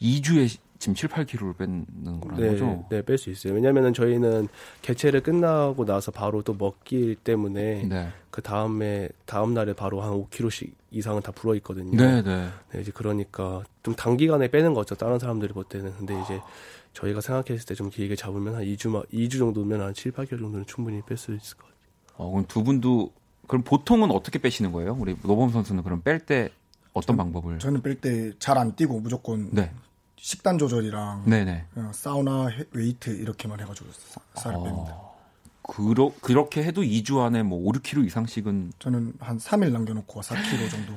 2주에 지금 7, 8kg를 뺏는 거라는 네, 거죠? 네, 뺄 수 있어요. 왜냐면은 저희는 개체를 끝나고 나서 바로 또 먹기 때문에 네. 그 다음에 다음 날에 바로 한 5kg씩 이상은 다 불어 있거든요. 네, 네. 네, 이제 그러니까 좀 단기간에 빼는 거죠. 다른 사람들이 볼 때는. 근데 이제 저희가 생각했을 때 좀 길게 잡으면 한 2주 2주 정도면 한 7, 8kg 정도는 충분히 뺄 수 있을 것 같아요. 어, 그럼 두 분도 그럼 보통은 어떻게 빼시는 거예요? 우리 노범 선수는 그럼 뺄 때 어떤 방법을? 저는 뺄 때 잘 안 뛰고 무조건 네. 식단 조절이랑 네네. 사우나 웨이트 이렇게만 해가지고 살을 어... 뺍니다. 그러, 그렇게 해도 2주 안에 뭐 5, 6kg 이상씩은 저는 한 3일 남겨놓고 4kg 정도.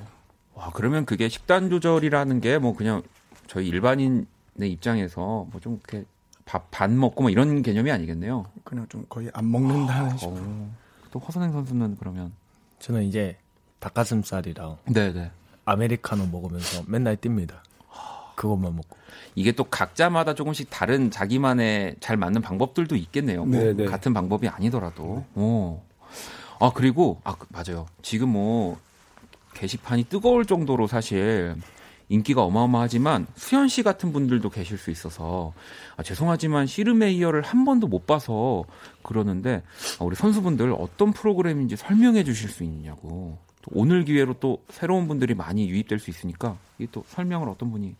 와 그러면 그게 식단 조절이라는 게 뭐 그냥 저희 일반인의 입장에서 뭐 좀 이렇게 밥 반 먹고 뭐 이런 개념이 아니겠네요. 그냥 좀 거의 안 먹는다는 아, 싶은. 어. 또 허선행 선수는 그러면 저는 이제 닭가슴살이랑 네네. 아메리카노 먹으면서 맨날 뜁니다. 그것만 먹고. 이게 또 각자마다 조금씩 다른 자기만의 잘 맞는 방법들도 있겠네요. 뭐 같은 방법이 아니더라도. 네. 오. 아 그리고 아 그, 맞아요. 지금 뭐 게시판이 뜨거울 정도로 사실 인기가 어마어마하지만 수현 씨 같은 분들도 계실 수 있어서 아, 죄송하지만 시르메이어를 한 번도 못 봐서 그러는데 아, 우리 선수분들 어떤 프로그램인지 설명해 주실 수 있냐고 오늘 기회로 또 새로운 분들이 많이 유입될 수 있으니까 이또 설명을 어떤 분이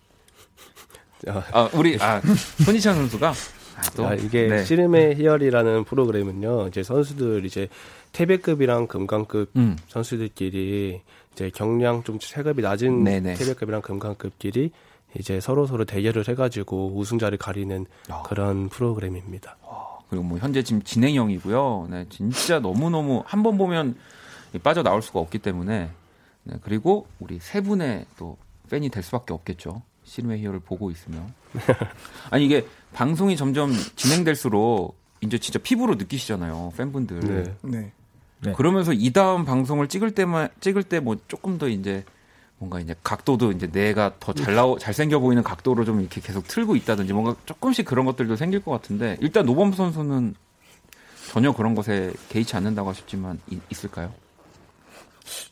아, 우리 아 손희찬 선수가 아, 또 아, 이게 네. 씨름의 희열이라는 프로그램은요. 이제 선수들 이제 태백급이랑 금강급 음. 선수들끼리 이제 경량 좀 체급이 낮은 네네. 태백급이랑 금강급끼리 이제 서로 서로 대결을 해가지고 우승자를 가리는 아. 그런 프로그램입니다. 아, 그리고 뭐 현재 지금 진행형이고요. 네, 진짜 너무 너무 한 번 보면 빠져 나올 수가 없기 때문에 네, 그리고 우리 세 분의 또 팬이 될 수밖에 없겠죠. 씨름의 히어를 보고 있으면. 아니 이게 방송이 점점 진행될수록 이제 진짜 피부로 느끼시잖아요 팬분들. 네. 네. 네. 그러면서 이 다음 방송을 찍을 때만 찍을 때 뭐 조금 더 이제 뭔가 이제 각도도 이제 내가 더 잘 나오 잘 생겨 보이는 각도로 좀 이렇게 계속 틀고 있다든지 뭔가 조금씩 그런 것들도 생길 것 같은데 일단 노범 선수는 전혀 그런 것에 개의치 않는다고 하셨지만 이, 있을까요?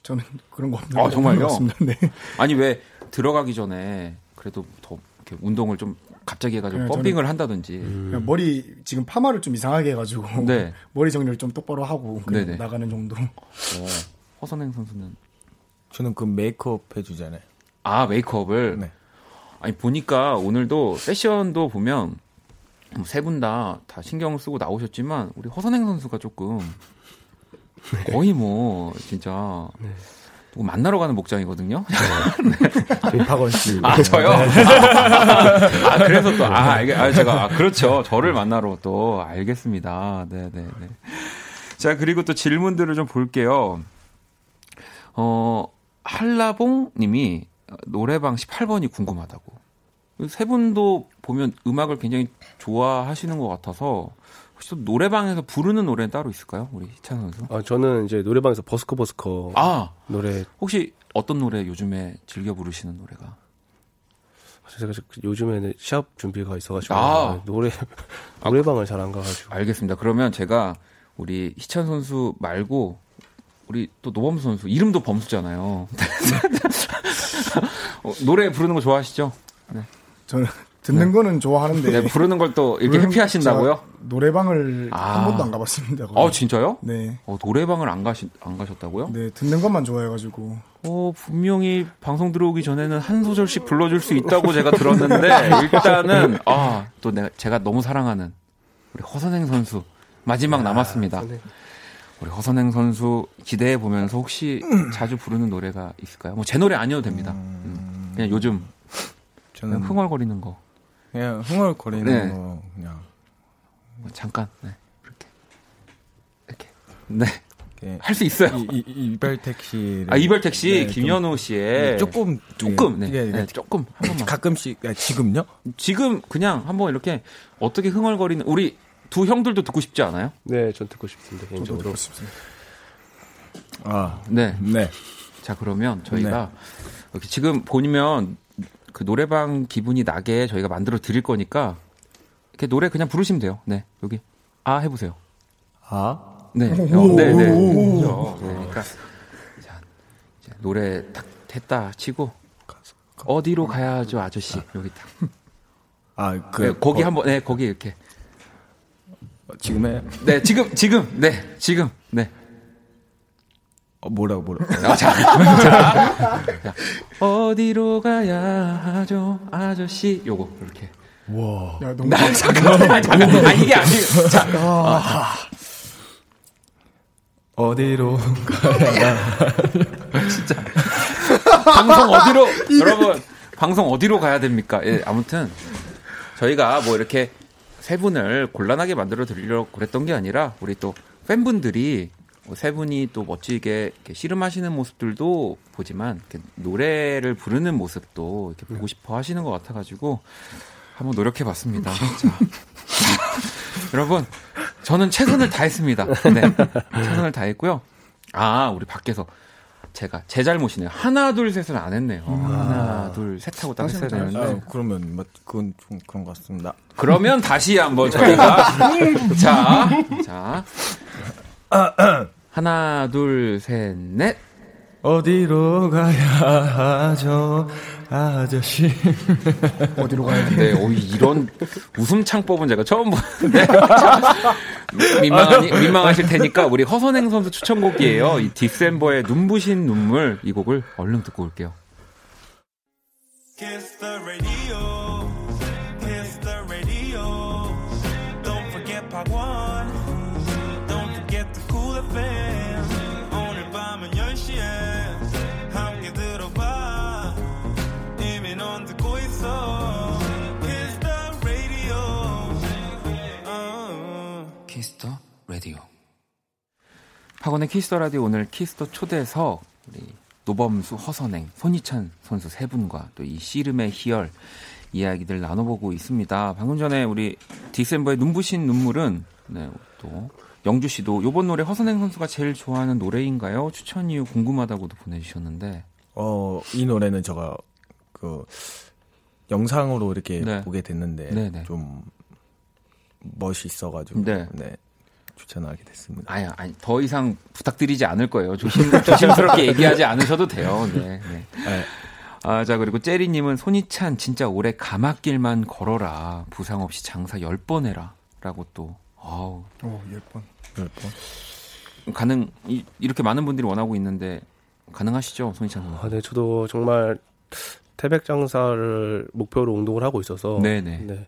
저는 그런 거 없는 아, 정말요? 네. 아니 왜 들어가기 전에 그래도 더 이렇게 운동을 좀 갑자기 해가지고 네, 펌핑을 한다든지 음. 머리 지금 파마를 좀 이상하게 해가지고 네. 머리 정리를 좀 똑바로 하고 나가는 정도. 어, 허선행 선수는 저는 그 메이크업 해주잖아요. 아 메이크업을. 네. 아니 보니까 오늘도 패션도 보면 뭐 세분 다 다 신경 쓰고 나오셨지만 우리 허선행 선수가 조금 네. 거의 뭐 진짜. 네. 누구 만나러 가는 목장이거든요. 네. 박원 씨. 아, 저요? 네. 아, 그래서 또, 아, 아, 제가, 아, 그렇죠. 저를 만나러 또, 알겠습니다. 네네네. 네, 네. 자, 그리고 또 질문들을 좀 볼게요. 어, 한라봉 님이 노래방 18번이 궁금하다고. 세 분도 보면 음악을 굉장히 좋아하시는 것 같아서 혹시 또 노래방에서 부르는 노래는 따로 있을까요? 우리 희찬 선수? 아, 저는 이제 노래방에서 버스커 버스커 아, 노래 혹시 어떤 노래 요즘에 즐겨 부르시는 노래가? 제가 요즘에는 시합 준비가 있어가지고 아. 노래 노래방을 잘 안 가가지고 알겠습니다. 그러면 제가 우리 희찬 선수 말고 우리 또 노범수 선수 이름도 범수잖아요. 어, 노래 부르는 거 좋아하시죠? 네. 저는 듣는 네. 거는 좋아하는데 네, 부르는 걸 또 이렇게 회피하신다고요? 노래방을 아. 한 번도 안 가봤습니다. 아 진짜요? 네. 어, 노래방을 안 가시 안 가셨다고요? 네, 듣는 것만 좋아해가지고. 어 분명히 방송 들어오기 전에는 한 소절씩 불러줄 수 있다고 제가 들었는데 일단은 아또 내가 제가 너무 사랑하는 우리 허선행 선수 마지막 아, 남았습니다. 우리 허선행 선수 기대해 보면서 혹시 자주 부르는 노래가 있을까요? 뭐 제 노래 아니어도 됩니다. 음... 그냥 요즘 저는 흥얼거리는 거. 그냥 흥얼거리는 네. 거 그냥 뭐 잠깐 네. 이렇게 이렇게 네. 할 수 있어요. 이, 이, 이별 택시. 아 이별 택시 네, 김현우 씨의 네, 조금 조금 네, 네, 네, 조금 한 번만. 가끔씩 아, 지금요? 지금 그냥 한번 이렇게 어떻게 흥얼거리는 우리 두 형들도 듣고 싶지 않아요? 네, 전 듣고 싶습니다. 개인적으로. 듣고 싶습니다. 아, 네, 네. 자 그러면 저희가 이렇게 지금 보면 그 노래방 기분이 나게 저희가 만들어 드릴 거니까 이렇게 노래 그냥 부르시면 돼요. 네, 여기 아 해보세요. 아, 네, 어, 네, 네. 그렇죠. 그러니까 자, 노래 딱 됐다 치고 어디로 가야죠, 아저씨 아. 여기 딱. 아, 그 네, 거기 어, 한번 네, 거기 이렇게. 지금 해? 네, 지금 지금 네, 지금 네. 어, 뭐라고 뭐라고. 아, 자, 자, 자, 어디로 가야 하죠, 아저씨? 요거 이렇게. 와. 야, 너무 나, 잠깐, 아, 잠깐, 아, 이게 아니에요. 자, 아. 어디로 가야 진짜 방송 어디로 여러분 방송 어디로 가야 됩니까? 예, 아무튼 저희가 뭐 이렇게 세 분을 곤란하게 만들어 드리려고 그랬던 게 아니라 우리 또 팬분들이 뭐 세 분이 또 멋지게 씨름하시는 모습들도 보지만 노래를 부르는 모습도 이렇게 보고 싶어 하시는 것 같아가지고 한번 노력해 봤습니다. 여러분, 저는 최선을 다했습니다. 네. 최선을 다했고요. 아, 우리 밖에서 제가 제 잘못이네요. 하나 둘 셋은 안 했네요. 음. 하나 둘 셋 하고 딱 했어야 되는데. 아, 그러면 뭐 그건 좀 그런 것 같습니다. 그러면 다시 한번 저희가 자, 자. 하나 둘 셋 넷. 어디로 가야 하죠, 아저씨? 어디로 가야 돼? 네, 오, 이런 웃음 창법은 제가 처음 보는데. 민망하니, 민망하실 테니까 우리 허선행 선수 추천곡이에요. 이 디셈버의 눈부신 눈물 이 곡을 얼른 듣고 올게요. Kiss the 학원의 Kiss the Radio 오늘 Kiss the 초대석 우리 노범수, 허선행, 손희찬 선수 세 분과 또 이 씨름의 희열 이야기들 나눠보고 있습니다. 방금 전에 우리 디셈버의 눈부신 눈물은 네, 또 영주 씨도 요번 노래 허선행 선수가 제일 좋아하는 노래인가요? 추천 이유 궁금하다고도 보내주셨는데. 어, 이 노래는 제가 그 영상으로 이렇게 네. 보게 됐는데 네네. 네. 좀 멋있어가지고 네. 네. 추천하게 됐습니다. 아니, 아니, 더 이상 부탁드리지 않을 거예요. 조심, 조심스럽게 얘기하지 않으셔도 돼요. 네, 네. 네. 아, 자, 그리고 째리님은 손이 찬 진짜 올해 가마길만 걸어라. 부상 없이 장사 10번 해라. 라고 또, 아우. 어, 10번. 10번. 가능, 이, 이렇게 많은 분들이 원하고 있는데, 가능하시죠? 손이 찬 선수? 아, 네, 저도 정말 태백 장사를 목표로 운동을 하고 있어서. 네네. 네.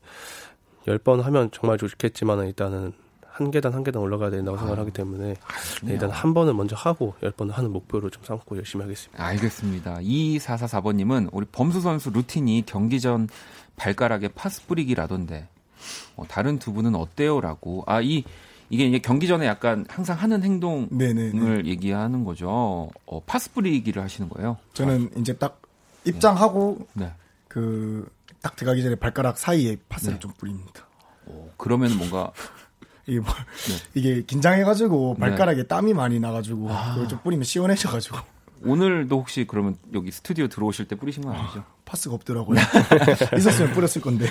10번 하면 정말 좋겠지만 일단은 한 계단 한 계단 올라가야 된다고 생각을 하기 때문에 네, 일단 한 번을 먼저 하고 10번을 하는 목표로 좀 삼고 열심히 하겠습니다. 알겠습니다. 2444번님은 우리 범수 선수 루틴이 경기 전 발가락에 파스 뿌리기라던데 어, 다른 두 분은 어때요? 라고. 아, 이, 이게 이제 경기 전에 약간 항상 하는 행동을 네네네. 얘기하는 거죠. 어, 파스 뿌리기를 하시는 거예요? 저는 아. 이제 딱 입장하고 네. 그, 딱 들어가기 전에 발가락 사이에 파스를 네. 좀 뿌립니다. 오, 그러면 뭔가 이게 뭐, 네. 이게 긴장해가지고 발가락에 네. 땀이 많이 나가지고 아. 그걸 좀 뿌리면 시원해져가지고. 오늘도 혹시 그러면 여기 스튜디오 들어오실 때 뿌리신 건 아니죠? 아, 파스가 없더라고요. 있었으면 뿌렸을 건데.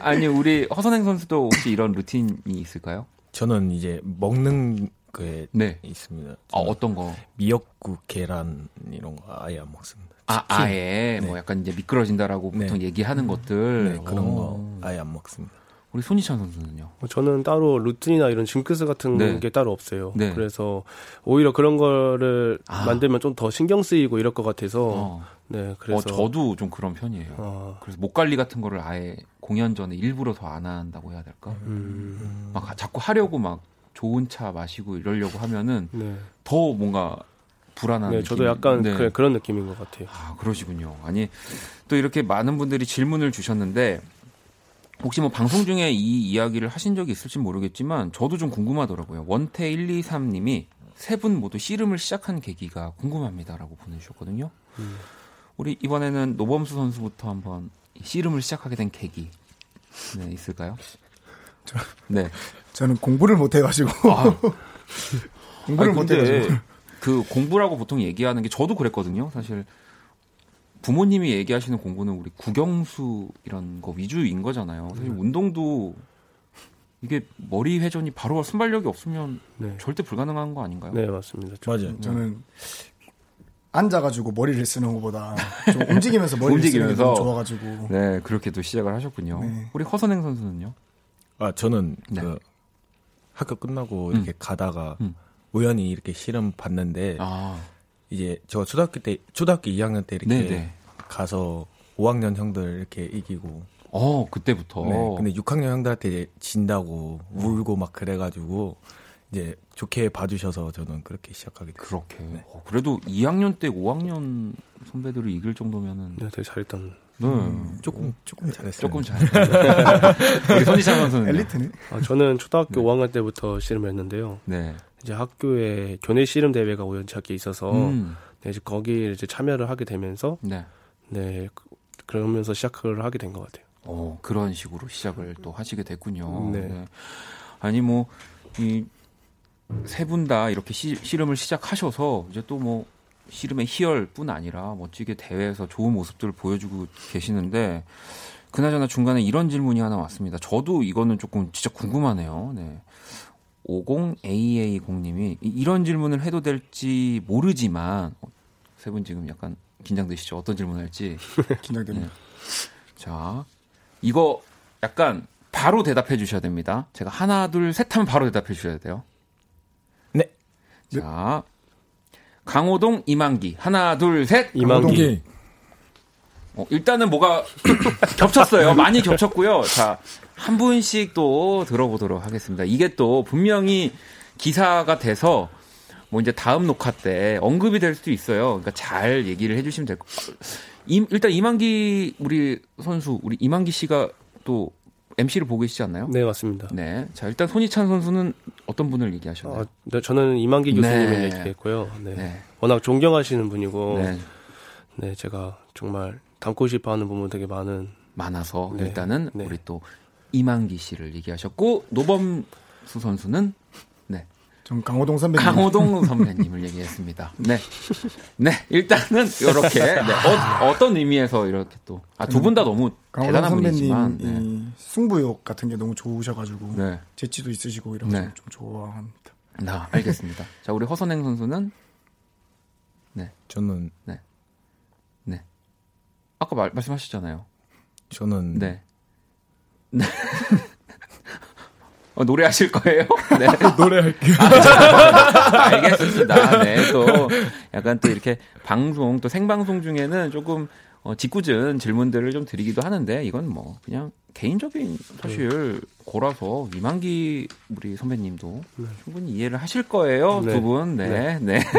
아니 우리 허선행 선수도 혹시 이런 루틴이 있을까요? 저는 이제 먹는 게 네. 있습니다. 아 어떤 거? 미역국, 계란 이런 거 아예 안 먹습니다. 아 아예 네. 뭐 약간 이제 미끄러진다라고 네. 보통 얘기하는 음. 것들 네, 그런 오. 거 아예 안 먹습니다. 우리 손희찬 선수는요? 뭐 저는 따로 루틴이나 이런 징크스 같은 네. 게 따로 없어요. 네. 그래서 오히려 그런 거를 아. 만들면 좀 더 신경 쓰이고 이럴 것 같아서 어. 네 그래서 어, 저도 좀 그런 편이에요. 어. 그래서 목 관리 같은 거를 아예 공연 전에 일부러 더 안 한다고 해야 될까? 음. 막 자꾸 하려고 막 좋은 차 마시고 이러려고 하면은 네. 더 뭔가 불안한. 네, 저도 약간 네. 그, 그런 느낌인 것 같아요. 아 그러시군요. 아니 또 이렇게 많은 분들이 질문을 주셨는데 혹시 뭐 방송 중에 이 이야기를 하신 적이 있을지 모르겠지만 저도 좀 궁금하더라고요. 원태 123님이 세 분 모두 씨름을 시작한 계기가 궁금합니다라고 보내주셨거든요. 음. 우리 이번에는 노범수 선수부터 한번 씨름을 시작하게 된 계기 네, 있을까요? 저, 네. 저는 공부를 못 해가지고 아. 공부를 못 해가지고 그 공부라고 보통 얘기하는 게 저도 그랬거든요. 사실 부모님이 얘기하시는 공부는 우리 국영수 이런 거 위주인 거잖아요. 사실 네. 운동도 이게 머리 회전이 바로 순발력이 없으면 네. 절대 불가능한 거 아닌가요? 네 맞습니다. 맞아요. 네. 저는 앉아가지고 머리를 쓰는 것보다 좀 움직이면서 머리를 움직이면서 쓰는 게 좋아가지고 네 그렇게 도 시작을 하셨군요. 네. 우리 허선행 선수는요? 아 저는 네. 그 학교 끝나고 이렇게 음. 가다가 음. 우연히 이렇게 실험 봤는데 아. 이제 저 초등학교 때 초등학교 2학년 때 이렇게 네네. 네. 가서 5학년 형들 이렇게 이기고 어 그때부터 네, 근데 6학년 형들한테 진다고 울고 막 그래가지고 이제 좋게 봐주셔서 저는 그렇게 시작하게 됐어요. 그렇게. 네. 어, 그래도 2학년 때 5학년 선배들을 이길 정도면은. 네, 되게 잘했던. 네. 음, 조금 조금 잘했어요. 조금 잘했어요. 우리 손희창 선수는 엘리트네. 아, 저는 초등학교 네. 5학년 때부터 씨름을 했는데요. 네. 이제 학교에 교내 씨름 대회가 우연찮게 있어서 음. 네, 이제 거기에 이제 참여를 하게 되면서 네. 네 그러면서 시작을 하게 된 것 같아요. 어, 그런 식으로 시작을 또 하시게 됐군요. 네. 네. 아니 뭐 이 세 분 다 이렇게 시, 씨름을 시작하셔서 이제 또뭐 씨름의 희열뿐 아니라 멋지게 대회에서 좋은 모습들을 보여주고 계시는데 그나저나 중간에 이런 질문이 하나 왔습니다. 저도 이거는 조금 진짜 궁금하네요. 네. 50AA0님이 이런 질문을 해도 될지 모르지만 어, 세분 지금 약간 긴장되시죠? 어떤 질문 을 할지. 긴장됩니다. 네. 자, 이거 약간 바로 대답해 주셔야 됩니다. 제가 하나, 둘, 셋 하면 바로 대답해 주셔야 돼요. 네. 자, 강호동, 이만기. 하나, 둘, 셋. 이만기. 어, 일단은 뭐가 겹쳤어요. 많이 겹쳤고요. 자, 한 분씩 또 들어보도록 하겠습니다. 이게 또 분명히 기사가 돼서 뭐 이제 다음 녹화 때 언급이 될 수도 있어요. 그러니까 잘 얘기를 해주시면 될 것. 일단 이만기 우리 선수 우리 이만기 씨가 또 MC를 보고 계시지 않나요? 네 맞습니다. 네, 자 일단 손희찬 선수는 어떤 분을 얘기하셨나요? 아, 네, 저는 이만기 교수님을 네. 얘기했고요. 네. 네. 워낙 존경하시는 분이고, 네. 네, 제가 정말 닮고 싶어하는 부분 되게 많은 많아서 네. 일단은 네. 우리 또 이만기 씨를 얘기하셨고 노범수 선수는 네. 전 강호동 선배님. 강호동 선배님을 얘기했습니다. 네. 네, 일단은 이렇게 네. 어, 떤 의미에서 이렇게 또 아 두 분 다 너무 대단한 분이지만 네. 승부욕 같은 게 너무 좋으셔가지고 네. 재치도 있으시고 이런 거좀 네. 좋아합니다. 나 알겠습니다. 자 우리 허선행 선수는 네 저는 네 네. 아까 말, 말씀하셨잖아요. 저는 네. 네. 어, 노래하실 거예요? 네. 노래할게요. 아, 알겠습니다. 네. 또 약간 또 이렇게 방송 또 생방송 중에는 조금 어, 짓궂은 질문들을 좀 드리기도 하는데 이건 뭐 그냥 개인적인 사실 고라서 이만기 우리 선배님도 네. 충분히 이해를 하실 거예요. 네. 두 분. 네. 네. 네.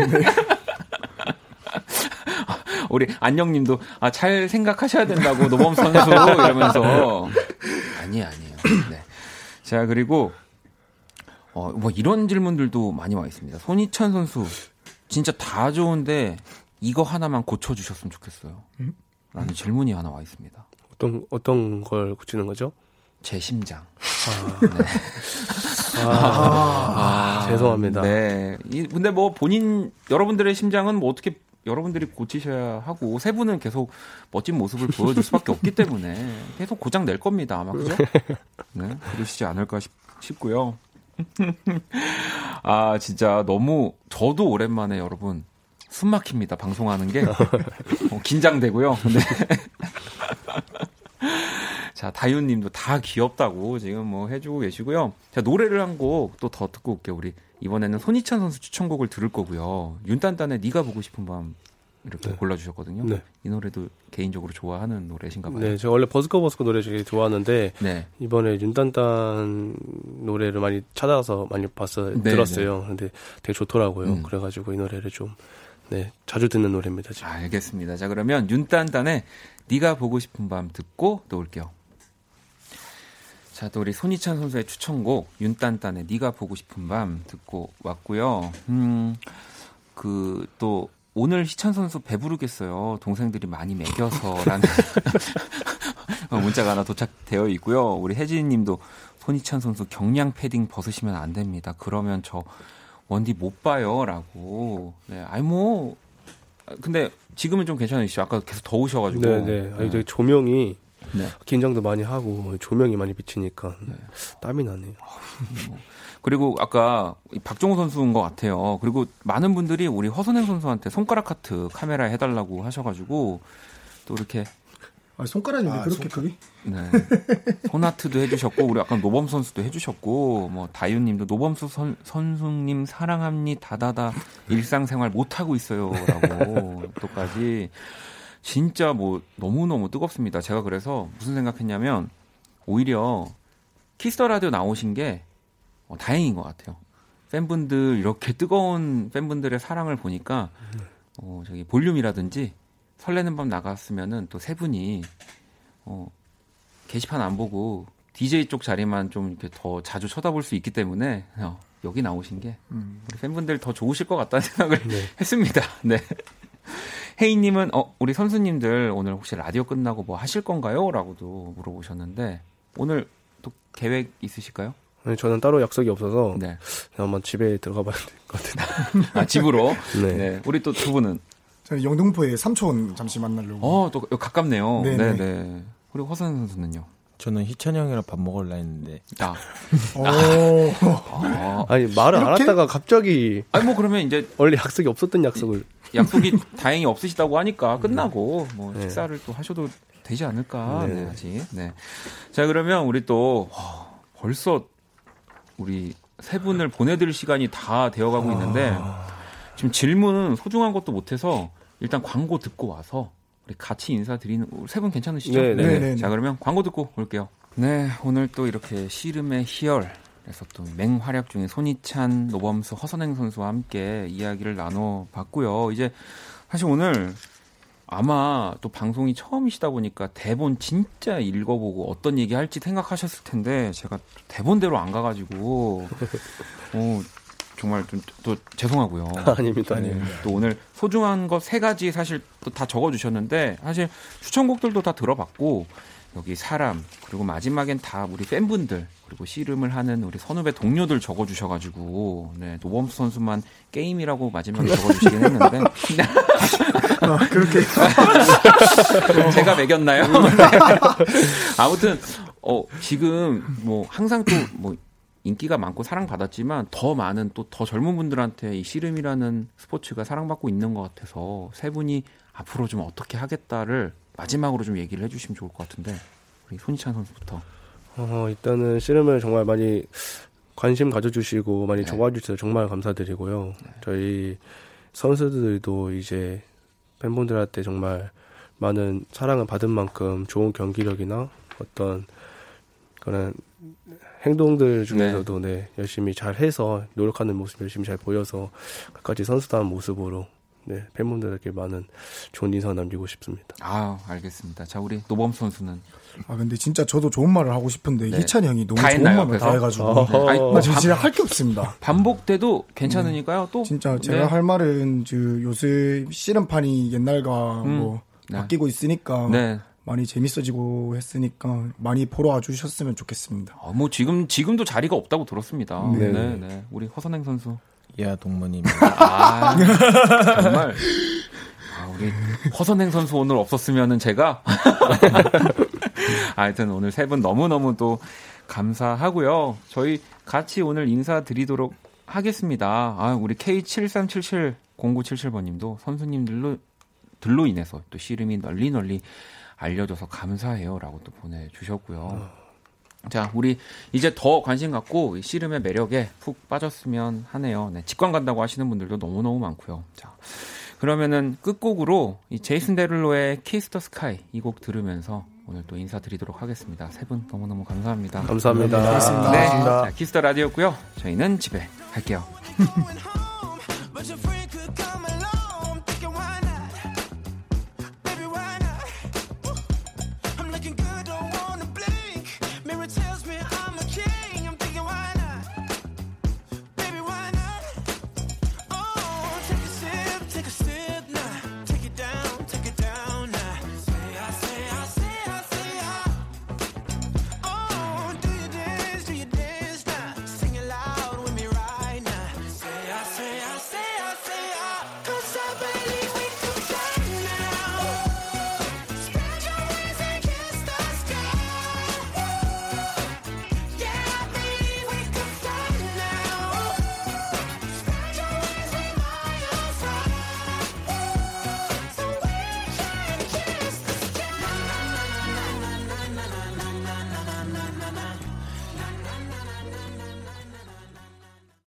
우리 안녕님도 아, 잘 생각하셔야 된다고 노범 선수 이러면서 아니 아니에요. 네. 자 그리고 어, 뭐 이런 질문들도 많이 와 있습니다. 손희찬 선수 진짜 다 좋은데 이거 하나만 고쳐 주셨으면 좋겠어요. 음? 라는 질문이 하나 와 있습니다. 어떤 어떤 걸 고치는 거죠? 제 심장. 아, 네. 아, 아, 아, 죄송합니다. 네. 이, 근데 뭐 본인 여러분들의 심장은 뭐 어떻게 여러분들이 고치셔야 하고 세 분은 계속 멋진 모습을 보여줄 수밖에 없기 때문에 계속 고장 낼 겁니다 아마 그죠? 네 그러시지 않을까 싶, 싶고요. 아 진짜 너무 저도 오랜만에 여러분 숨 막힙니다 방송하는 게 어, 긴장되고요. 네. 자, 다윤 님도 다 귀엽다고 지금 뭐 해주고 계시고요. 자, 노래를 한 곡 또 더 듣고 올게요. 우리 이번에는 손희찬 선수 추천곡을 들을 거고요. 윤딴딴의 네가 보고 싶은 밤 이렇게 네. 골라주셨거든요. 네. 이 노래도 개인적으로 좋아하는 노래신가 봐요. 네, 저 원래 버스커 버스커 노래 되게 좋아하는데 네. 이번에 윤딴딴 노래를 많이 찾아서 많이 봤어 네, 들었어요. 네. 근데 되게 좋더라고요. 음. 그래가지고 이 노래를 좀 네, 자주 듣는 노래입니다. 지금. 알겠습니다. 자, 그러면 윤딴딴의 네가 보고 싶은 밤 듣고 또 올게요. 자, 또 우리 손희찬 선수의 추천곡 윤딴딴의 네가 보고 싶은 밤 듣고 왔고요. 음, 그 또 오늘 희찬 선수 배부르겠어요. 동생들이 많이 먹여서라는 문자가 하나 도착되어 있고요. 우리 혜진 님도 손희찬 선수 경량 패딩 벗으시면 안 됩니다. 그러면 저 원디 못 봐요라고. 네. 아니 뭐 근데 지금은 좀 괜찮으시죠? 아까 계속 더우셔가지고. 네네. 네. 아니 저 조명이 네. 긴장도 많이 하고 조명이 많이 비치니까 네. 땀이 나네요. 그리고 아까 박종호 선수인 것 같아요. 그리고 많은 분들이 우리 허선행 선수한테 손가락 하트 카메라 해달라고 하셔가지고 또 이렇게 아, 손가락이 아, 그렇게 크기? 네. 손아트도 해주셨고, 우리 아까 노범 선수도 해주셨고, 뭐, 다윤님도 노범수 선, 선수님 사랑합니 다다다 일상생활 못 하고 있어요. 라고 또까지. 진짜 뭐, 너무 너무 뜨겁습니다. 제가 그래서 무슨 생각했냐면, 오히려 Kiss the Radio 나오신 게 어, 다행인 것 같아요. 팬분들 이렇게 뜨거운 팬분들의 사랑을 보니까 어 저기 볼륨이라든지 설레는 밤 나갔으면은 또 세 분이 어 게시판 안 보고 DJ 쪽 자리만 좀 이렇게 더 자주 쳐다볼 수 있기 때문에 어, 여기 나오신 게 음. 우리 팬분들 더 좋으실 것 같다는 생각을 네. 했습니다. 네. 혜인님은 어 우리 선수님들 오늘 혹시 라디오 끝나고 뭐 하실 건가요?라고도 물어보셨는데 오늘 또 계획 있으실까요? 네, 저는 따로 약속이 없어서 네. 한번 집에 들어가 봐야 될 것 같아요. 아 집으로. 네. 네. 우리 또 두 분은 저는 영등포에 삼촌 잠시 만나려고. 어, 또 가깝네요. 네, 네. 네. 우리 허선 선수는요? 저는 희찬 형이랑 밥 먹을라 했는데. 아. 아. 아니 말을 안 했다가 갑자기. 아니 뭐 그러면 이제 원래 약속이 없었던 약속을. 약속이 다행히 없으시다고 하니까 끝나고 뭐 네. 식사를 또 하셔도 되지 않을까. 네. 네, 아직. 네. 자 그러면 우리 또 어, 벌써 우리 세 분을 보내드릴 시간이 다 되어가고 있는데 아. 지금 질문은 소중한 것도 못해서 일단 광고 듣고 와서 우리 같이 인사드리는 세 분 괜찮으시죠? 네, 네. 네, 네. 자 그러면 광고 듣고 올게요. 네, 오늘 또 이렇게 씨름의 희열 그래서 또 맹활약 중인 손희찬, 노범수, 허선행 선수와 함께 이야기를 나눠봤고요. 이제 사실 오늘 아마 또 방송이 처음이시다 보니까 대본 진짜 읽어보고 어떤 얘기 할지 생각하셨을 텐데 제가 대본대로 안 가가지고 어, 정말 좀 또 죄송하고요. 아닙니다. 네. 또 오늘 소중한 것 세 가지 사실 또 다 적어주셨는데 사실 추천곡들도 다 들어봤고 여기 사람 그리고 마지막엔 다 우리 팬분들 그리고 씨름을 하는 우리 선후배 동료들 적어주셔가지고 네 노범수 선수만 게임이라고 마지막에 적어주시긴 했는데 아, 그렇게 제가 매겼나요? 아무튼 어 지금 뭐 항상 또뭐 인기가 많고 사랑받았지만 더 많은 또 더 젊은 분들한테 이 씨름이라는 스포츠가 사랑받고 있는 것 같아서 세 분이 앞으로 좀 어떻게 하겠다를 마지막으로 좀 얘기를 해주시면 좋을 것 같은데 우리 손희찬 선수부터. 어, 일단은 씨름을 정말 많이 관심 가져주시고 많이 네. 좋아해 주셔서 정말 감사드리고요. 네. 저희 선수들도 이제 팬분들한테 정말 많은 사랑을 받은 만큼 좋은 경기력이나 어떤 그런 행동들 중에서도 네. 네, 열심히 잘 해서 노력하는 모습 열심히 잘 보여서 끝까지 선수다운 모습으로 네, 팬분들에게 많은 좋은 인사 남기고 싶습니다. 아, 알겠습니다. 자, 우리 노범 선수는 아 근데 진짜 저도 좋은 말을 하고 싶은데 네. 희찬 형이 너무 좋은 말을 다 해가지고 네. 아니, 뭐 진짜 할 게 없습니다. 반복돼도 괜찮으니까요. 네. 또 진짜 제가 네. 할 말은 그 요새 씨름판이 옛날과 음. 뭐 네. 바뀌고 있으니까 네. 많이 재밌어지고 했으니까 많이 보러 와주셨으면 좋겠습니다. 어, 뭐 지금 지금도 자리가 없다고 들었습니다. 네, 네. 네. 우리 허선행 선수. 야 동무님. 아 정말. 아, 우리 허선행 선수 오늘 없었으면은 제가 하여튼 오늘 세 분 너무너무 또 감사하고요. 저희 같이 오늘 인사드리도록 하겠습니다. 아, 우리 K73770977번 님도 선수님들로 들로 인해서 또 씨름이 널리 널리 알려줘서 감사해요라고 또 보내주셨고요. 어. 자, 우리 이제 더 관심 갖고 씨름의 매력에 푹 빠졌으면 하네요. 네, 직관 간다고 하시는 분들도 너무너무 많고요. 자, 그러면은 끝곡으로 이 제이슨 데룰로의 Kiss the Sky 이 곡 들으면서 오늘 또 인사드리도록 하겠습니다. 세 분 너무너무 감사합니다. 감사합니다. 고맙습니다. 네. 자, Kiss the Radio였고요. 저희는 집에 갈게요.